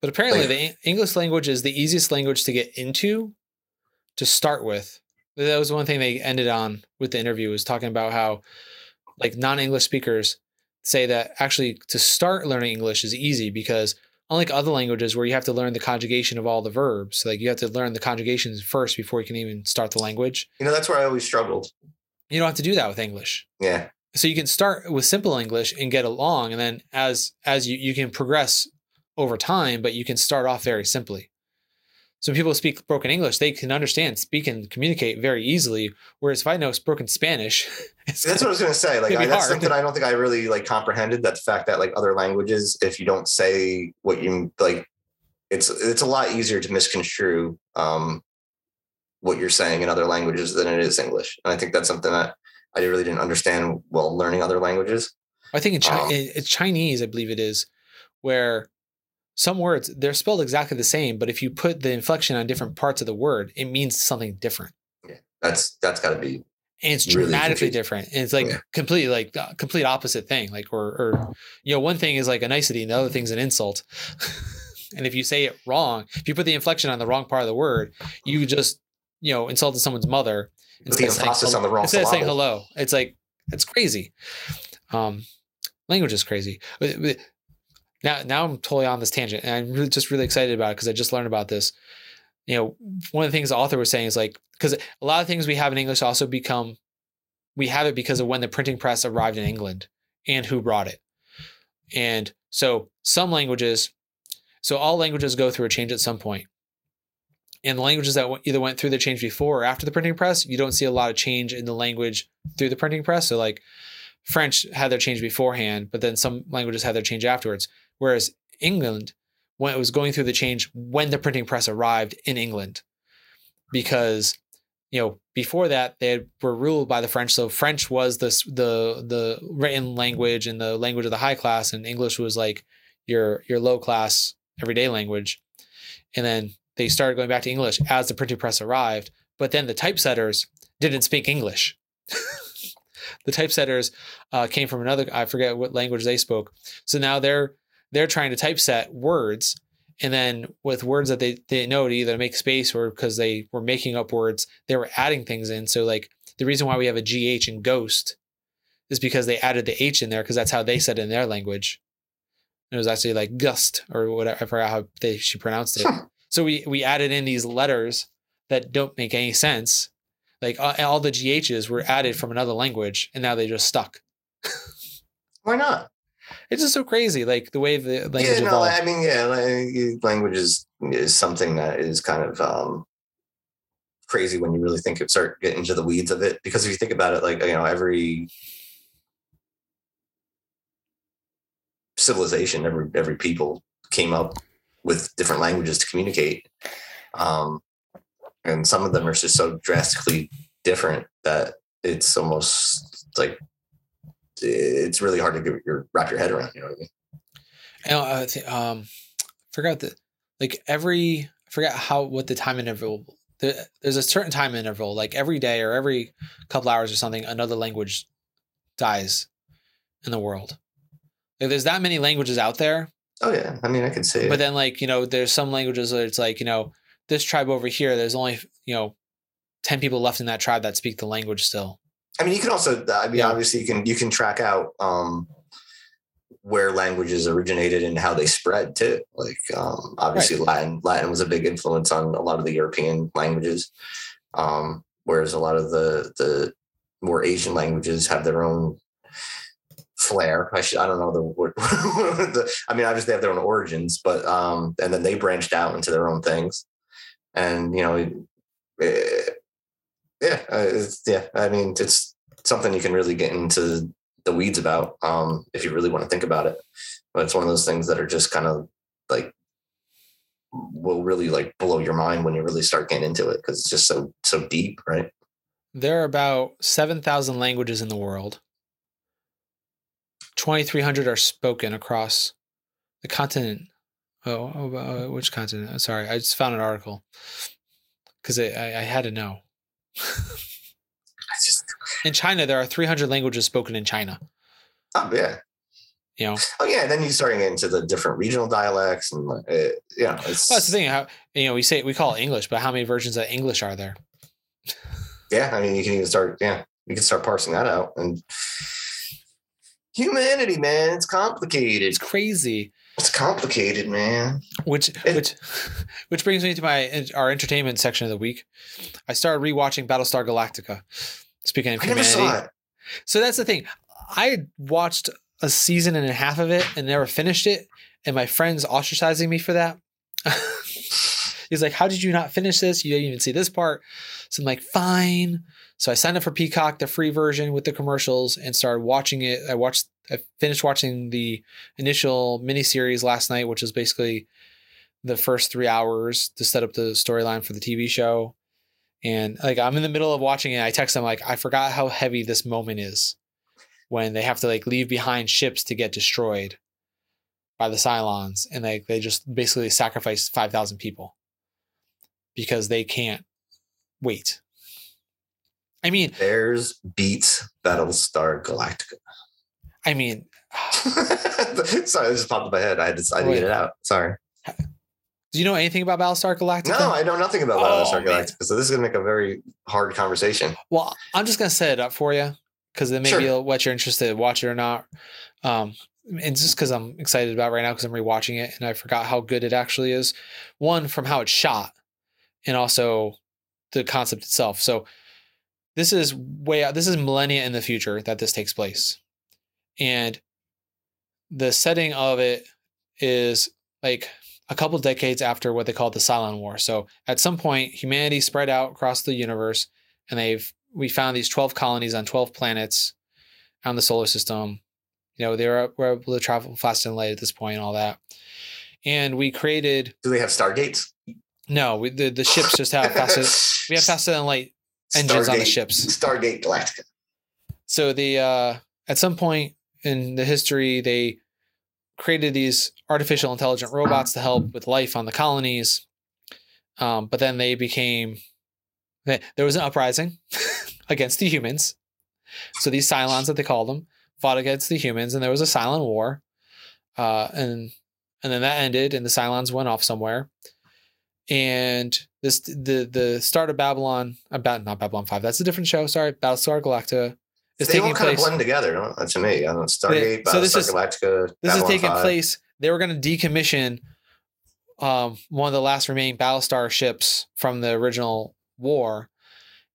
But apparently, Like- the English language is the easiest language to get into to start with. That was one thing they ended on with the interview was talking about how, like, non-English speakers say that actually to start learning English is easy because unlike other languages where you have to learn the conjugation of all the verbs, like you have to learn the conjugations first before you can even start the language. You know, that's where I always struggled. You don't have to do that with English. Yeah, so you can start with simple english and get along and then as as you you can progress over time but you can start off very simply so when people speak broken english they can understand speak and communicate very easily whereas if i know broken spanish it's that's what I was gonna say. Like I, that's hard. something I don't think I really like comprehended. That the fact that like other languages, if you don't say what you like, it's it's a lot easier to misconstrue um, what you're saying in other languages than it is English. And I think that's something that I really didn't understand while learning other languages. i think in, Chi- Um, in chinese i believe it is where some words they're spelled exactly the same but if you put the inflection on different parts of the word it means something different Yeah, That's that's got to be and it's Really dramatically confusing. different. And it's like Yeah. completely like uh, complete opposite thing. Like or or you know, one thing is like a nicety, and the other thing's an insult. and if you say it wrong, if you put the inflection on the wrong part of the word, you just you know insulted someone's mother Put the emphasis on the wrong instead of saying hello. It's like it's crazy. Um, language is crazy. Now, now I'm totally on this tangent, and I'm really, just really excited about it because I just learned about this. You know, one of the things the author was saying is like because a lot of things we have in English also become we have it because of when the printing press arrived in England and who brought it. And so some languages, so all languages go through a change at some point. And the languages that either went through the change before or after the printing press, you don't see a lot of change in the language through the printing press. So like French had their change beforehand, but then some languages had their change afterwards. Whereas England, when it was going through the change when the printing press arrived in England, because you know before that they were ruled by the French. So French was the the the written language and the language of the high class, and English was like your your low class everyday language. And then they started going back to English as the printing press arrived. But then the typesetters didn't speak English. the typesetters uh, came from another I forget what language they spoke. So now they're they're trying to typeset words and then with words that they, they didn't know to either make space or because they were making up words, they were adding things in. So like the reason why we have a GH in ghost is because they added the H in there because that's how they said in their language. It was actually like gust or whatever. I forgot how they she pronounced it. Huh. So we we added in these letters that don't make any sense. Like uh, all the GHs were added from another language and now they just stuck. why not? It's just so crazy, like the way the language yeah, no, evolved. I mean, yeah, language is is something that is kind of um, crazy when you really think it start getting into the weeds of it. Because if you think about it, like you know, every civilization, every every people came up with different languages to communicate, um, and some of them are just so drastically different that it's almost like it's really hard to your wrap your head around. You know what I mean? I um, forgot that like every I forgot how what the time interval. The, there's a certain time interval, like every day or every couple hours or something, another language dies in the world. Like, there's that many languages out there, Oh yeah, I mean, I could say but it. then like you know, there's some languages that it's like you know, this tribe over here, there's only you know, ten people left in that tribe that speak the language still. I mean, you can also, I mean, Yeah. obviously, you can you can track out um, where languages originated and how they spread too. Like, um, obviously, Latin Latin was a big influence on a lot of the European languages, um, whereas a lot of the the more Asian languages have their own flair. I should, I don't know the word. I mean, obviously, they have their own origins, but um, and then they branched out into their own things, and you know. eh, yeah, uh, yeah. I mean, it's something you can really get into the weeds about um, if you really want to think about it. But it's one of those things that are just kind of like will really like blow your mind when you really start getting into it because it's just so so deep, right? there are about 7,000 languages in the world. 2,300 are spoken across the continent. Oh, oh uh, which continent? Uh, Sorry, I just found an article because I, I had to know. Just, In China, there are 300 languages spoken in China. oh yeah, You know, oh yeah. And then you start getting into the different regional dialects, and uh, you know, it's well, that's the thing. How you know we say we call it English, but how many versions of English are there? yeah. I mean, you can even start, yeah, you can start parsing that out. And humanity, man, it's complicated. It's crazy. It's complicated, man. Which It- which which brings me to my uh, our entertainment section of the week. I started rewatching Battlestar Galactica. Speaking of I never humanity, saw it. so that's the thing. I watched a season and a half of it and never finished it, and my friends ostracizing me for that. He's like, "How did you not finish this? You didn't even see this part." So I'm like, "Fine." So I signed up for Peacock, the free version with the commercials, and started watching it. I watched. I finished watching the initial miniseries last night, which is basically the first three hours to set up the storyline for the TV show. And like I'm in the middle of watching it, I text them like, I forgot how heavy this moment is when they have to like leave behind ships to get destroyed by the Cylons, and like they just basically sacrifice five thousand people because they can't wait. I mean, Bears beets Battlestar Galactica. I mean, Sorry, this just popped in my head. I had to, I had to get it out. Sorry. do you know anything about Battlestar Galactica? No, I know nothing about Oh, Battlestar man. Galactica. So this is gonna make a very hard conversation. Well, I'm just gonna set it up for you because then maybe Sure. what you're interested in, watch it or not. Um, and just because I'm excited about it right now because I'm rewatching it and I forgot how good it actually is. One from how it's shot, and also the concept itself. So this is way out. This is millennia in the future that this takes place, and the setting of it is like a couple decades after what they call the Cylon War. So at some point, humanity spread out across the universe, and they've we found these twelve colonies on twelve planets on the solar system. You know, they were, were able to travel faster than light at this point and all that. And we created Do they have Stargates? no, we, the the ships just have faster. we have faster than light engines on the ships. Stargate Galactica. So the uh, at some point in the history, they created these artificial intelligent robots to help with life on the colonies. Um, but then they became there was an uprising against the humans. So these Cylons that they called them fought against the humans, and there was a Cylon war. Uh, and and then that ended, and the Cylons went off somewhere. And this the the start of Babylon about not Babylon Five. That's a different show. Sorry, Battlestar Galactica is they all taking kind place. of blend together, don't to me. I don't know, Stargate, so this Battlestar is- Galactica. This is taking 5. place. They were going to decommission um, one of the last remaining Battlestar ships from the original war,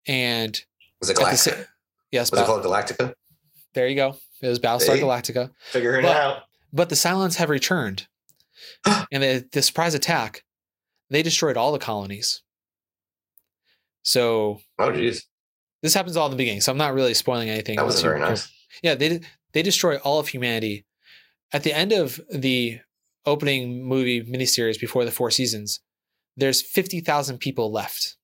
and Was it at the Galactica? yes, Was it called Galactica? there you go. It was Battlestar See? Galactica. Figure it But- out. But the Cylons have returned, and the, the surprise attack, they destroyed all the colonies. So Oh, geez. this happens all in the beginning. So I'm not really spoiling anything. That was very nice. Yeah, they they destroy all of humanity. At the end of the opening movie miniseries before the four seasons, there's fifty thousand people left.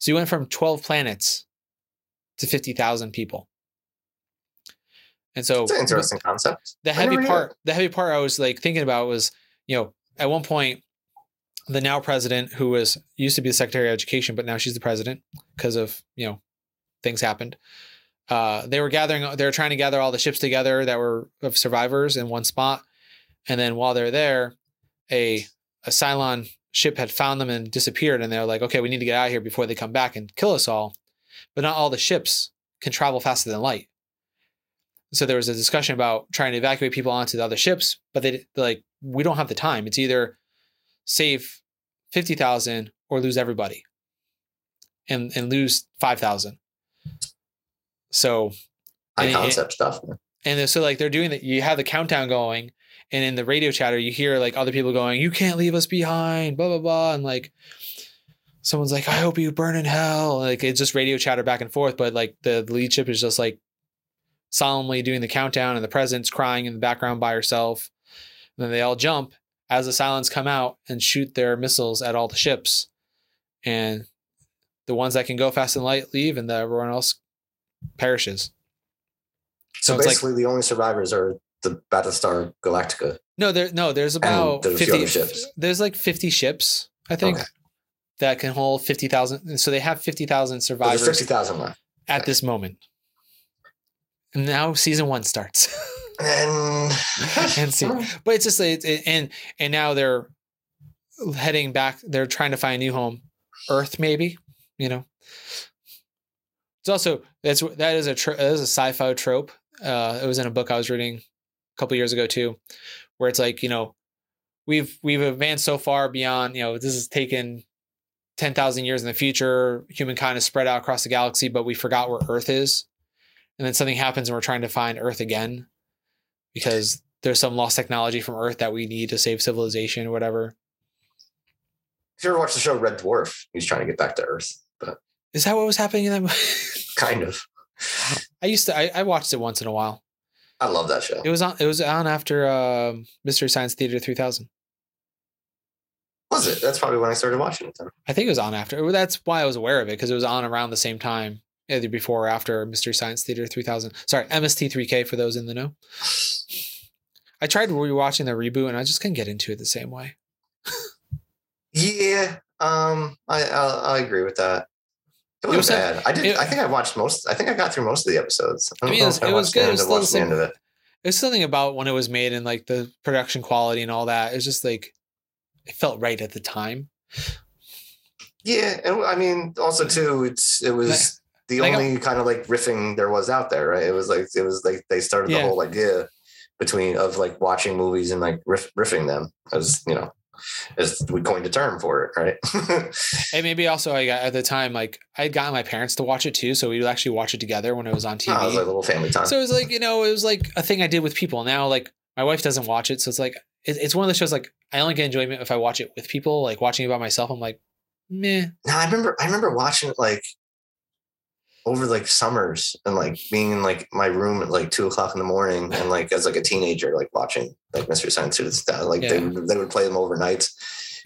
So you went from twelve planets to fifty thousand people. And so It's an interesting concept. the heavy part the heavy part i was like thinking about was you know at one point the now president who was used to be the secretary of education but now she's the president because of you know things happened. Uh, they were gathering they were trying to gather all the ships together that were of survivors in one spot. And then while they're there a a cylon ship had found them and disappeared. And they're like okay we need to get out of here before they come back and kill us all. But not all the ships can travel faster than light. So there was a discussion about trying to evacuate people onto the other ships, but they like, we don't have the time. It's either save fifty thousand or lose everybody, and and lose five thousand. So High it- concept stuff. and so like they're doing that. You have the countdown going, and in the radio chatter, you hear like other people going, "You can't leave us behind," blah blah blah, and like someone's like, "I hope you burn in hell." Like it's just radio chatter back and forth, but like the, the lead ship is just like solemnly doing the countdown, and the president's crying in the background by herself. And then they all jump as the Cylons come out and shoot their missiles at all the ships, and the ones that can go fast and light leave, and the, everyone else perishes. So, So it's like- basically, the only survivors are the Battlestar Galactica. No, there no, there's about there's fifty. ships. There's like fifty ships, I think, Okay. that can hold fifty thousand. So they have fifty thousand But survivors There's fifty thousand left. at this moment. And now season one starts. And and see, but it's just it, and and now they're heading back. They're trying to find a new home, Earth, maybe. You know, it's also that's that is a that is a sci-fi trope. Uh, it was in a book I was reading a couple years ago too, where it's like you know, we've we've advanced so far beyond you know this has taken ten thousand years in the future. Humankind is spread out across the galaxy, but we forgot where Earth is, and then something happens and we're trying to find Earth again because there's some lost technology from Earth that we need to save civilization or whatever. If you ever watched the show Red Dwarf, he's trying to get back to Earth, but Is that what was happening in that? movie? kind of. I used to. I, I watched it once in a while. I love that show. It was on. It was on after um Mystery Science Theater 3000. Was it? That's probably when I started watching it. Then. I think it was on after. That's why I was aware of it because it was on around the same time, either before or after Mystery Science Theater 3000. Sorry, MST3K for those in the know. I tried rewatching the reboot and I just couldn't get into it the same way. Yeah, um, I I, I agree with that. It It wasn't was a- bad. I did. it- I think I watched most. I think I got through most of the episodes. I, I mean, it was- it was good. It was still the end of it. There's something about when it was made and like the production quality and all that. It's just like it felt right at the time. Yeah, and I mean, also too, it's it was the like, only kind of like riffing there was out there, right? It was like it was like they started Yeah. the whole idea between of like watching movies and like riff, riffing them as you know, as we coined a term for it, right? And maybe also I got at the time like I had gotten my parents to watch it too, so we'd actually watch it together when it was on TV. Oh, it was like a little family time. So it was like, you know, it was like a thing I did with people. Now, like, my wife doesn't watch it. So it's like, it, it's one of the shows, like, I only get enjoyment if I watch it with people. Like, watching it by myself, I'm like, meh. No, I remember I remember watching it like over like summers and like being in like my room at like two o'clock in the morning and like as like a teenager like watching like Mystery Science Theater stuff. Like they Yeah. would they would play them overnight.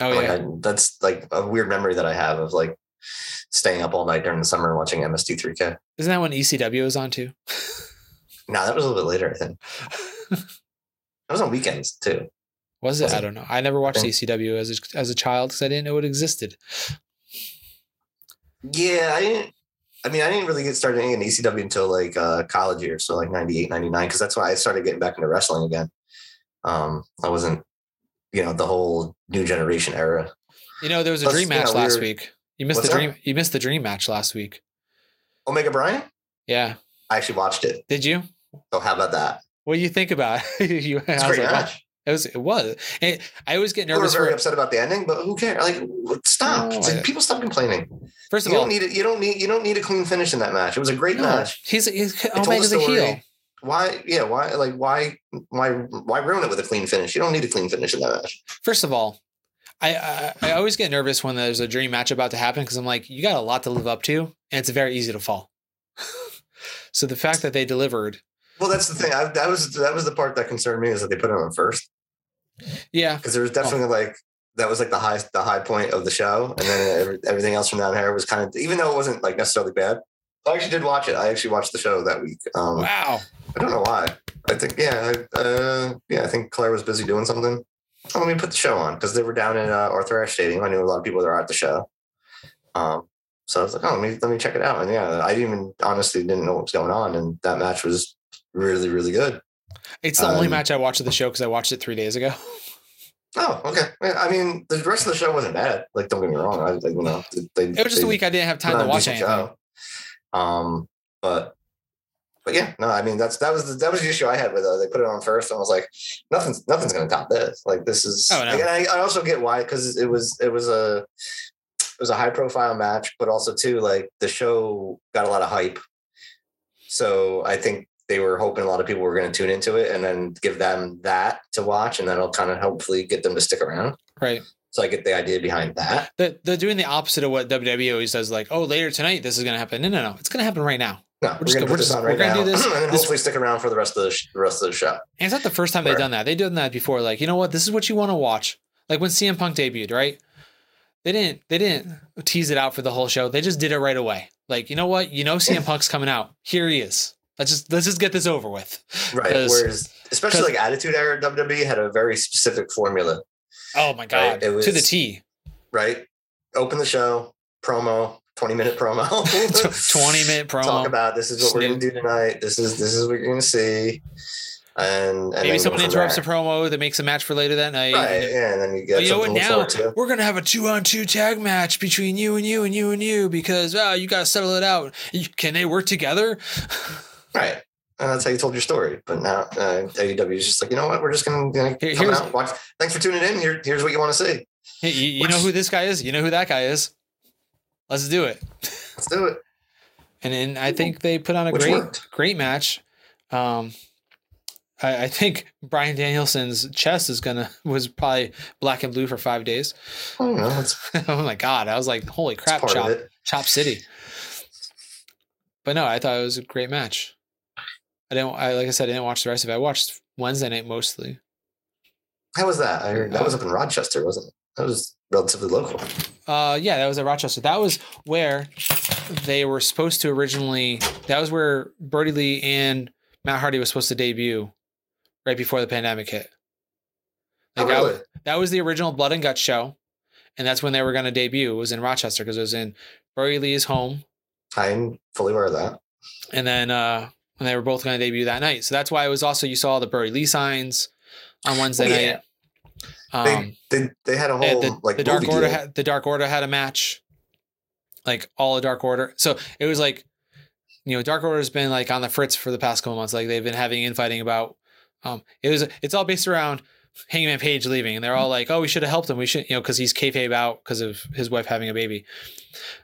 Oh, like yeah. I, that's like a weird memory that I have of like staying up all night during the summer watching MST3K. Isn't that when ECW was on too? No, that was a little bit later, I think. That was on weekends too. Was it? Was I it? don't know. I never watched ECW as a, as a child because I didn't know it existed. Yeah, I didn't. I mean, I didn't really get started in ECW until like uh, college years, so like 98, 99, because that's why I started getting back into wrestling again. Um, I wasn't, you know, the whole new generation era. You know, there was a Plus, dream you know, match we last were- week. You missed the that? dream. You missed the dream match last week. Omega Bryan, Yeah. I actually watched it. Did you? So how about that? What do you think about you, It's a great like, match. It was. It was. And I always get People were nervous. very For, upset about the ending, but who cares? Like, stop! No, like, people stop complaining. first of You all, don't need it. You don't need. You don't need a clean finish in that match. It was a great no, match. he's, he's It Omega's a heel. Why? Yeah. Why? Like, why? Why? Why ruin it with a clean finish? You don't need a clean finish in that match. First of all, I, I I always get nervous when there's a dream match about to happen because I'm like, you got a lot to live up to, and it's very easy to fall. so the fact that they delivered, Well, that's the thing. I, that was that was the part that concerned me is that they put it on first yeah, because there was definitely like that was like the high the high point of the show, and then everything else from down here was kind of even though it wasn't like necessarily bad. I actually did watch it. I actually watched the show that week. Um, wow, I don't know why. I think yeah, I, uh, yeah. I think Claire was busy doing something. Oh, let me put the show on because they were down in uh, Arthur Ashe Stadium. I knew a lot of people that were at the show. Um, so I was like, oh, let me let me check it out. And yeah, I even honestly didn't know what was going on, and that match was really really good. It's the only Um, match I watched of the show because I watched it three days ago. Oh, okay. I mean, the rest of the show wasn't bad. Like, don't get me wrong. I, like, you know, they, It was just they a week I didn't have time to watch anything. show. Um, but but yeah, no, I mean that's that was the, that was the issue I had with it. They put it on first, and I was like, nothing's nothing's gonna top this. Like, this is. Oh, no. like, and I, I also get why because it was it was a it was a high profile match, but also too like the show got a lot of hype. So I think they were hoping a lot of people were going to tune into it and then give them that to watch, and that'll kind of hopefully get them to stick around. Right. So I get the idea behind that. They're, they're doing the opposite of what WWE always does. Like, oh, later tonight this is going to happen. No, no, no. It's going to happen right now. No, We're we're, just gonna put we're this on we're right gonna now, do this- and then this- hopefully stick around for the rest of the, sh- the rest of the show. And it's not the first time they've done that. They've done that before. Like, you know what? This is what you want to watch. Like when CM Punk debuted, right? they didn't they didn't tease it out for the whole show. They just did it right away. Like, you know what? You know CM Punk's coming out. Here he is. Let's just let's just get this over with. Right. Whereas, especially like Attitude Era WWE had a very specific formula, Oh my god. Right, it to the T. right? Open the show, promo, 20 minute promo. 20 minute promo. Talk about this is what we're gonna do tonight. This is this is what you're gonna see. And, and Maybe someone interrupts there. a promo that makes a match for later that night. Right, yeah, and then you get you know what? Now to. we're gonna have a two-on-two tag match between you and you and you and you because oh, you gotta settle it out. You- Can they work together? Right. And that's how you told your story. But now uh, AEW is just like, you know what? We're just gonna, gonna come out, watch. Thanks for tuning in. Here, here's what you want to see. Hey, you, you know who this guy is. You know who that guy is. Let's do it. Let's do it. And then I think they put on a Which great, worked. great match. Um, I, I think Bryan Danielson's chest is gonna was probably black and blue for five days. Know. It's, oh my god! I was like, holy crap, chop, chop city. But no, I thought it was a great match. I didn't. I like I said, I didn't watch the rest of it. I watched Wednesday night mostly. How was that? I heard that was up in Rochester, wasn't it? That was relatively local. Uh, yeah, that was at Rochester. That was where they were supposed to originally. That was where Brodie Lee and Matt Hardy was supposed to debut, right before the pandemic hit. Oh, Like, that really? was- that was the original Blood and Guts show, and that's when they were going to debut. It was in Rochester because it was in Brodie Lee's home, I'm fully aware of that. and then uh, when they were both going to debut that night. So that's why it was also you saw the Brodie Lee signs on Wednesday Oh, yeah. night. Um, They, they they had a whole the, like the Dark Order deal. had the Dark Order had a match, like all of Dark Order. So it was like, you know, Dark Order's been like on the fritz for the past couple months. Like they've been having infighting about. Um, it was it's all based around Hangman Page leaving, and they're all like, "Oh, we should have helped him. We should, you know, because he's kayfabe out because of his wife having a baby."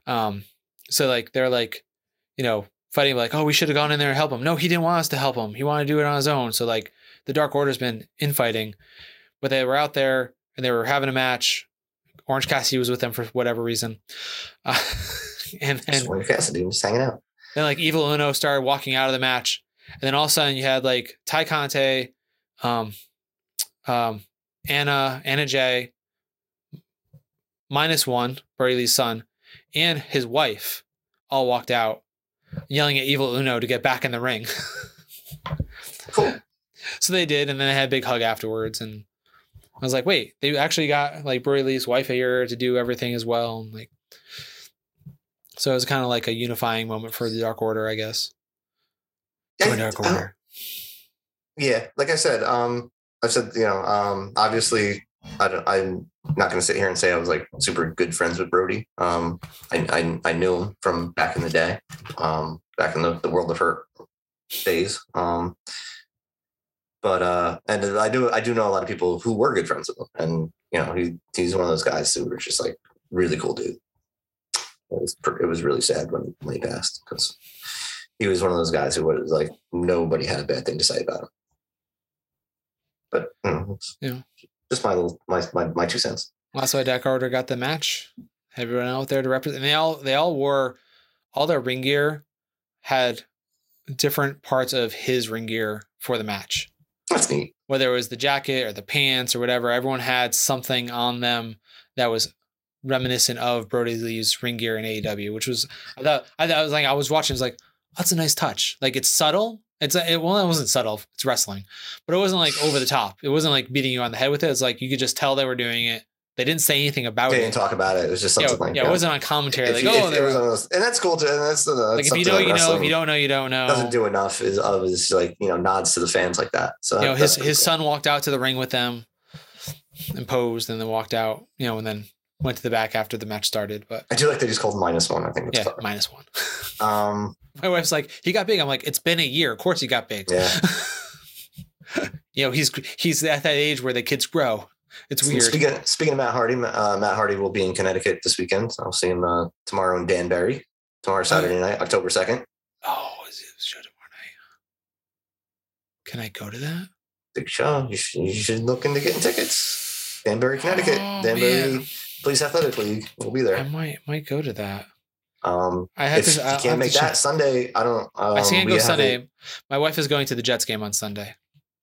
Um, so like they're like, you know, fighting like, "Oh, we should have gone in there and help him." No, he didn't want us to help him. He wanted to do it on his own. So like the Dark Order's been infighting, but they were out there and they were having a match. Orange Cassidy was with them for whatever reason, uh, and and Orange Cassidy just hanging out. then like Evil Uno started walking out of the match, and then all of a sudden you had like Tay Conti, um, um, Anna Anna Jay, minus one Brodie Lee's son, and his wife all walked out, yelling at Evil Uno to get back in the ring. Cool. So they did, and then they had a big hug afterwards. And I was like, wait, they actually got like Brodie Lee's wife here to do everything as well. And like, so it was kind of like a unifying moment for the Dark Order, I guess. Yeah, Dark I don't- Order. yeah, like I said, um, I've said, you know, um, obviously, I don't, I'm not going to sit here and say I was like super good friends with Brodie. Um, I, I, I knew him from back in the day, um, back in the, the World of Hurt days. Um, but uh, and I do, I do know a lot of people who were good friends with him, and you know, he he's one of those guys who were just like really cool dude. It was, it was really sad when, when he passed because he was one of those guys who was like nobody had a bad thing to say about him. But you know, Yeah. Just my little my my, my two cents. That's why Dark Order got the match. Everyone out there to represent. And they all they all wore all their ring gear had different parts of his ring gear for the match. That's neat. Whether it was the jacket or the pants or whatever, everyone had something on them that was reminiscent of Brodie Lee's ring gear in AEW, which was I thought I thought I was like I was watching, it's like that's a nice touch. Like it's subtle. It's it, well, it wasn't subtle. It's wrestling, but it wasn't like over the top. It wasn't like beating you on the head with it. It's like you could just tell they were doing it. They didn't say anything about They it. They didn't talk about it. It was just yeah, something like yeah, that. it wasn't on commentary. If like, you- oh, it was were, one of those- and that's cool too. And that's, uh, that's like if you know, you know. If you don't know, you don't know. doesn't do enough is of is like you know nods to the fans like that. So you know, his his cool. son walked out to the ring with them and posed, and then walked out. You know, and then went to the back after the match started. But I do like that he's called minus one. I think that's yeah, clever. minus one. Um, My wife's like, he got big. I'm like, it's been a year. Of course he got big. yeah. you know, he's he's at that age where the kids grow. It's weird. Speaking speaking of Matt Hardy, uh, Matt Hardy will be in Connecticut this weekend. I'll see him uh, tomorrow in Danbury. Tomorrow Saturday night, October second. oh, is it show tomorrow night? Can I go to that? Big show. You should, you should look into getting tickets. Danbury, Connecticut. Oh, Danbury man. Police Athletic League. We'll be there. I might might go to that. Um, I have to. you I'll have can't make check. that Sunday, I don't. Um, I can't go Sunday. a- My wife is going to the Jets game on Sunday,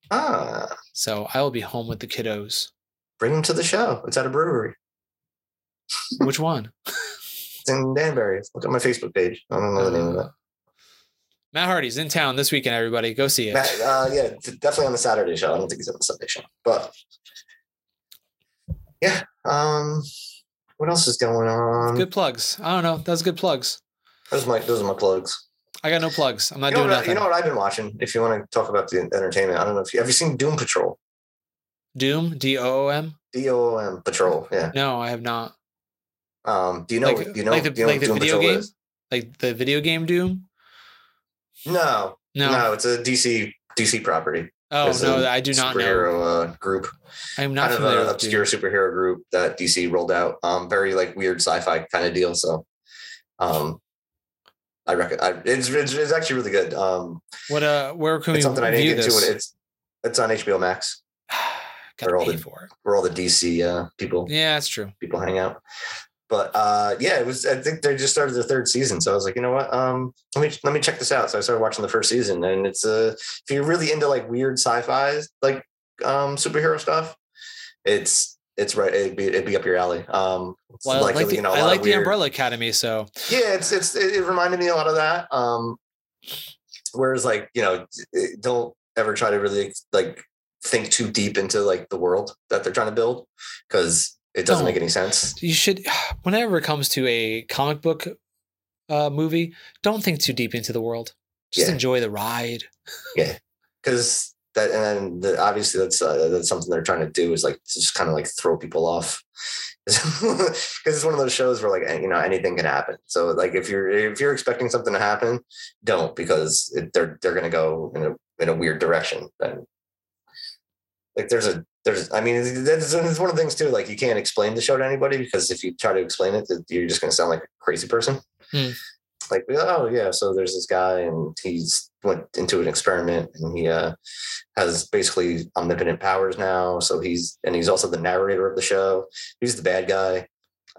ah, so I will be home with the kiddos. bring them to the show. It's at a brewery. Which one? It's in Danbury. Look at my Facebook page. I don't know the name of it. Matt Hardy's in town this weekend. Everybody, go see it. Matt, uh, yeah, definitely on the Saturday show. I don't think he's on the Sunday show, but yeah. Um, what else is going on? Good plugs. I don't know. That's good plugs. Those are my those are my plugs. I got no plugs. I'm not You know, doing I- nothing. you know what I've been watching? If you want to talk about the entertainment, I don't know if you have you seen Doom Patrol. Doom, D O O M. D O O M Patrol. Yeah. No, I have not. Um. Do you know? Like- do you know? like the- you know like the Doom video Patrol game? is? Like the video game Doom. No, No. no, It's a DC DC property. Oh no, I do not know. superhero uh, group. I'm not kind of an obscure Doom. superhero group that DC rolled out. Um, very like weird sci-fi kind of deal. So, um, I reckon I, it's, it's it's actually really good. Um, What uh, where can we it's something I didn't get this? It. It's it's on HBO Max for all the- for it. where all the DC uh, people Yeah, that's true. people hang out. But uh, yeah, it was. I think they just started the third season, so I was like, you know what? Um, let me let me check this out. So I started watching the first season, and it's uh, if you're really into like weird sci-fi like um superhero stuff, it's it's right. It'd be it'd be up your alley. Um, Well, I like, the, you know, a I like the weird- Umbrella Academy, so Yeah, it's it's it, it reminded me a lot of that. Um, whereas like you know, don't ever try to really like think too deep into like the world that they're trying to build because it doesn't make Don't. any sense. you should. Whenever it comes to a comic book uh, movie, don't think too deep into the world. Just Yeah. enjoy the ride. Yeah, because that and then the, obviously that's uh, that's something they're trying to do is like just kind of like throw people off because it's one of those shows where like you know anything can happen so like if you're if you're expecting something to happen don't because it, they're they're going to go in a in a weird direction then like there's a there's i mean that's, that's one of the things too like you can't explain the show to anybody because if you try to explain it you're just going to sound like a crazy person. Hmm. like oh yeah so there's this guy and he's went into an experiment and he uh has basically omnipotent powers now. So he's and he's also the narrator of the show. He's the bad guy.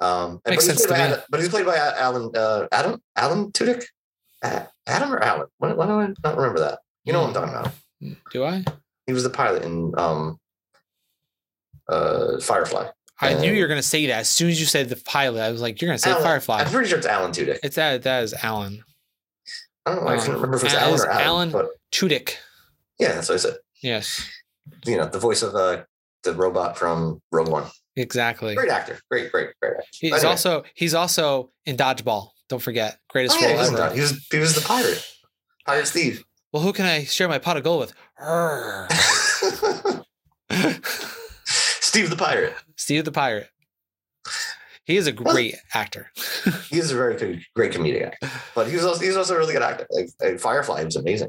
Um and- Makes but, he's sense played to by me. Adam, but he's played by alan uh adam alan tudyk? Adam or alan? Why, why do i not remember that? You know what i'm talking about. Do I? He was the pilot in um uh firefly I knew you were gonna say that as soon as you said the pilot. I was like, you're gonna say Alan- Firefly. i'm pretty sure it's alan tudyk It's that. That is Alan i don't know i um, couldn't remember if it's Al- alan is or alan, Alan- Tudyk. yeah that's what i said Yes, you know the voice of uh the robot from rogue one exactly. great actor great great great actor He's Anyway. also he's also in Dodgeball. Don't forget, greatest Oh, yeah, role ever. he was he was the pirate, pirate Steve. Well, who can I share my pot of gold with? Steve the pirate. Steve the pirate. He is a great actor. He is a very good, great comedic actor, but he was also he's also a really good actor. Like, like Firefly was amazing.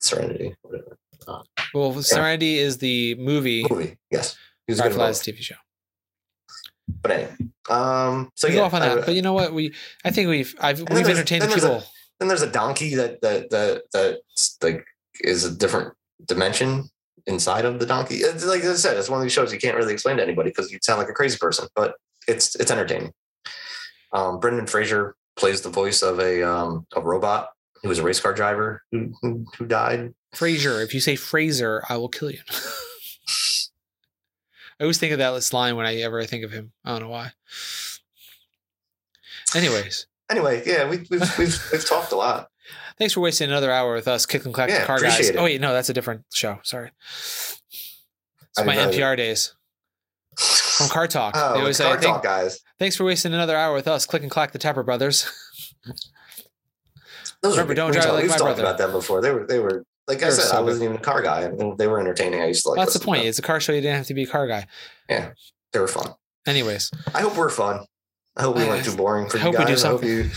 Serenity, whatever Well, Serenity is the movie. movie. Yes, he was a good in Firefly's. TV show. But anyway, um, so we yeah, go off on I- that, but you know what? We I think we've I've we've entertained the there's a- people. Then there's a donkey that that that that's like is a different dimension inside of the donkey. It's like I said, it's one of these shows you can't really explain to anybody because you sound like a crazy person, but it's it's entertaining. Um, Brendan Fraser plays the voice of a um, a robot. He was a race car driver who who, who died. Fraser. If you say Fraser, I will kill you. I always think of that last line whenever I ever think of him. I don't know why. Anyways, Anyway, yeah, we, we've we've we've talked a lot. thanks for wasting another hour with us, Kick and Clack the Yeah, Car Guys. it. Oh wait, no, that's a different show. Sorry. It's I my NPR days from Car Talk. Oh, they always say, car "Thank- talk guys. "Thanks for wasting another hour with us, Click and Clack the Tappet Brothers." Those Remember, are, don't drive talked- like we've my talked brother. about them before. They were they were like I They're said, so I wasn't even a car guy, and they were entertaining. I used to like. That's the point. It's a car show. You didn't have to be a car guy. Yeah, they were fun. Anyways, I hope we're fun. I hope we weren't too boring for I you guys. I hope you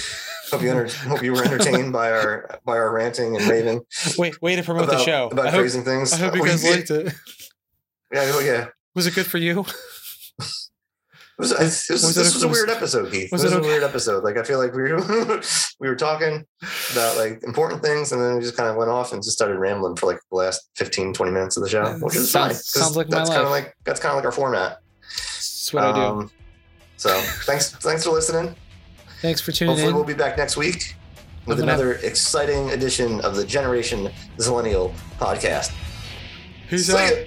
hope you enter, hope you were entertained by our by our ranting and raving wait, way to promote about, the show. about I hope, praising things. I hope you guys liked it. Yeah, oh, yeah. Was it good for you? It was, it was, Was it this a- was a weird episode, Keith. was this it was a weird episode. Like I feel like we were we were talking about like important things, and then we just kind of went off and just started rambling for like the last 15, 20 minutes of the show, which is sounds- fine. sounds like my that's kind of life. like that's kind of like our format. That's what I do. Um, So thanks thanks for listening. Thanks for tuning Hopefully in. Hopefully, we'll be back next week with I'm gonna- another exciting edition of the Generation Zillennial podcast. Peace See out. ya.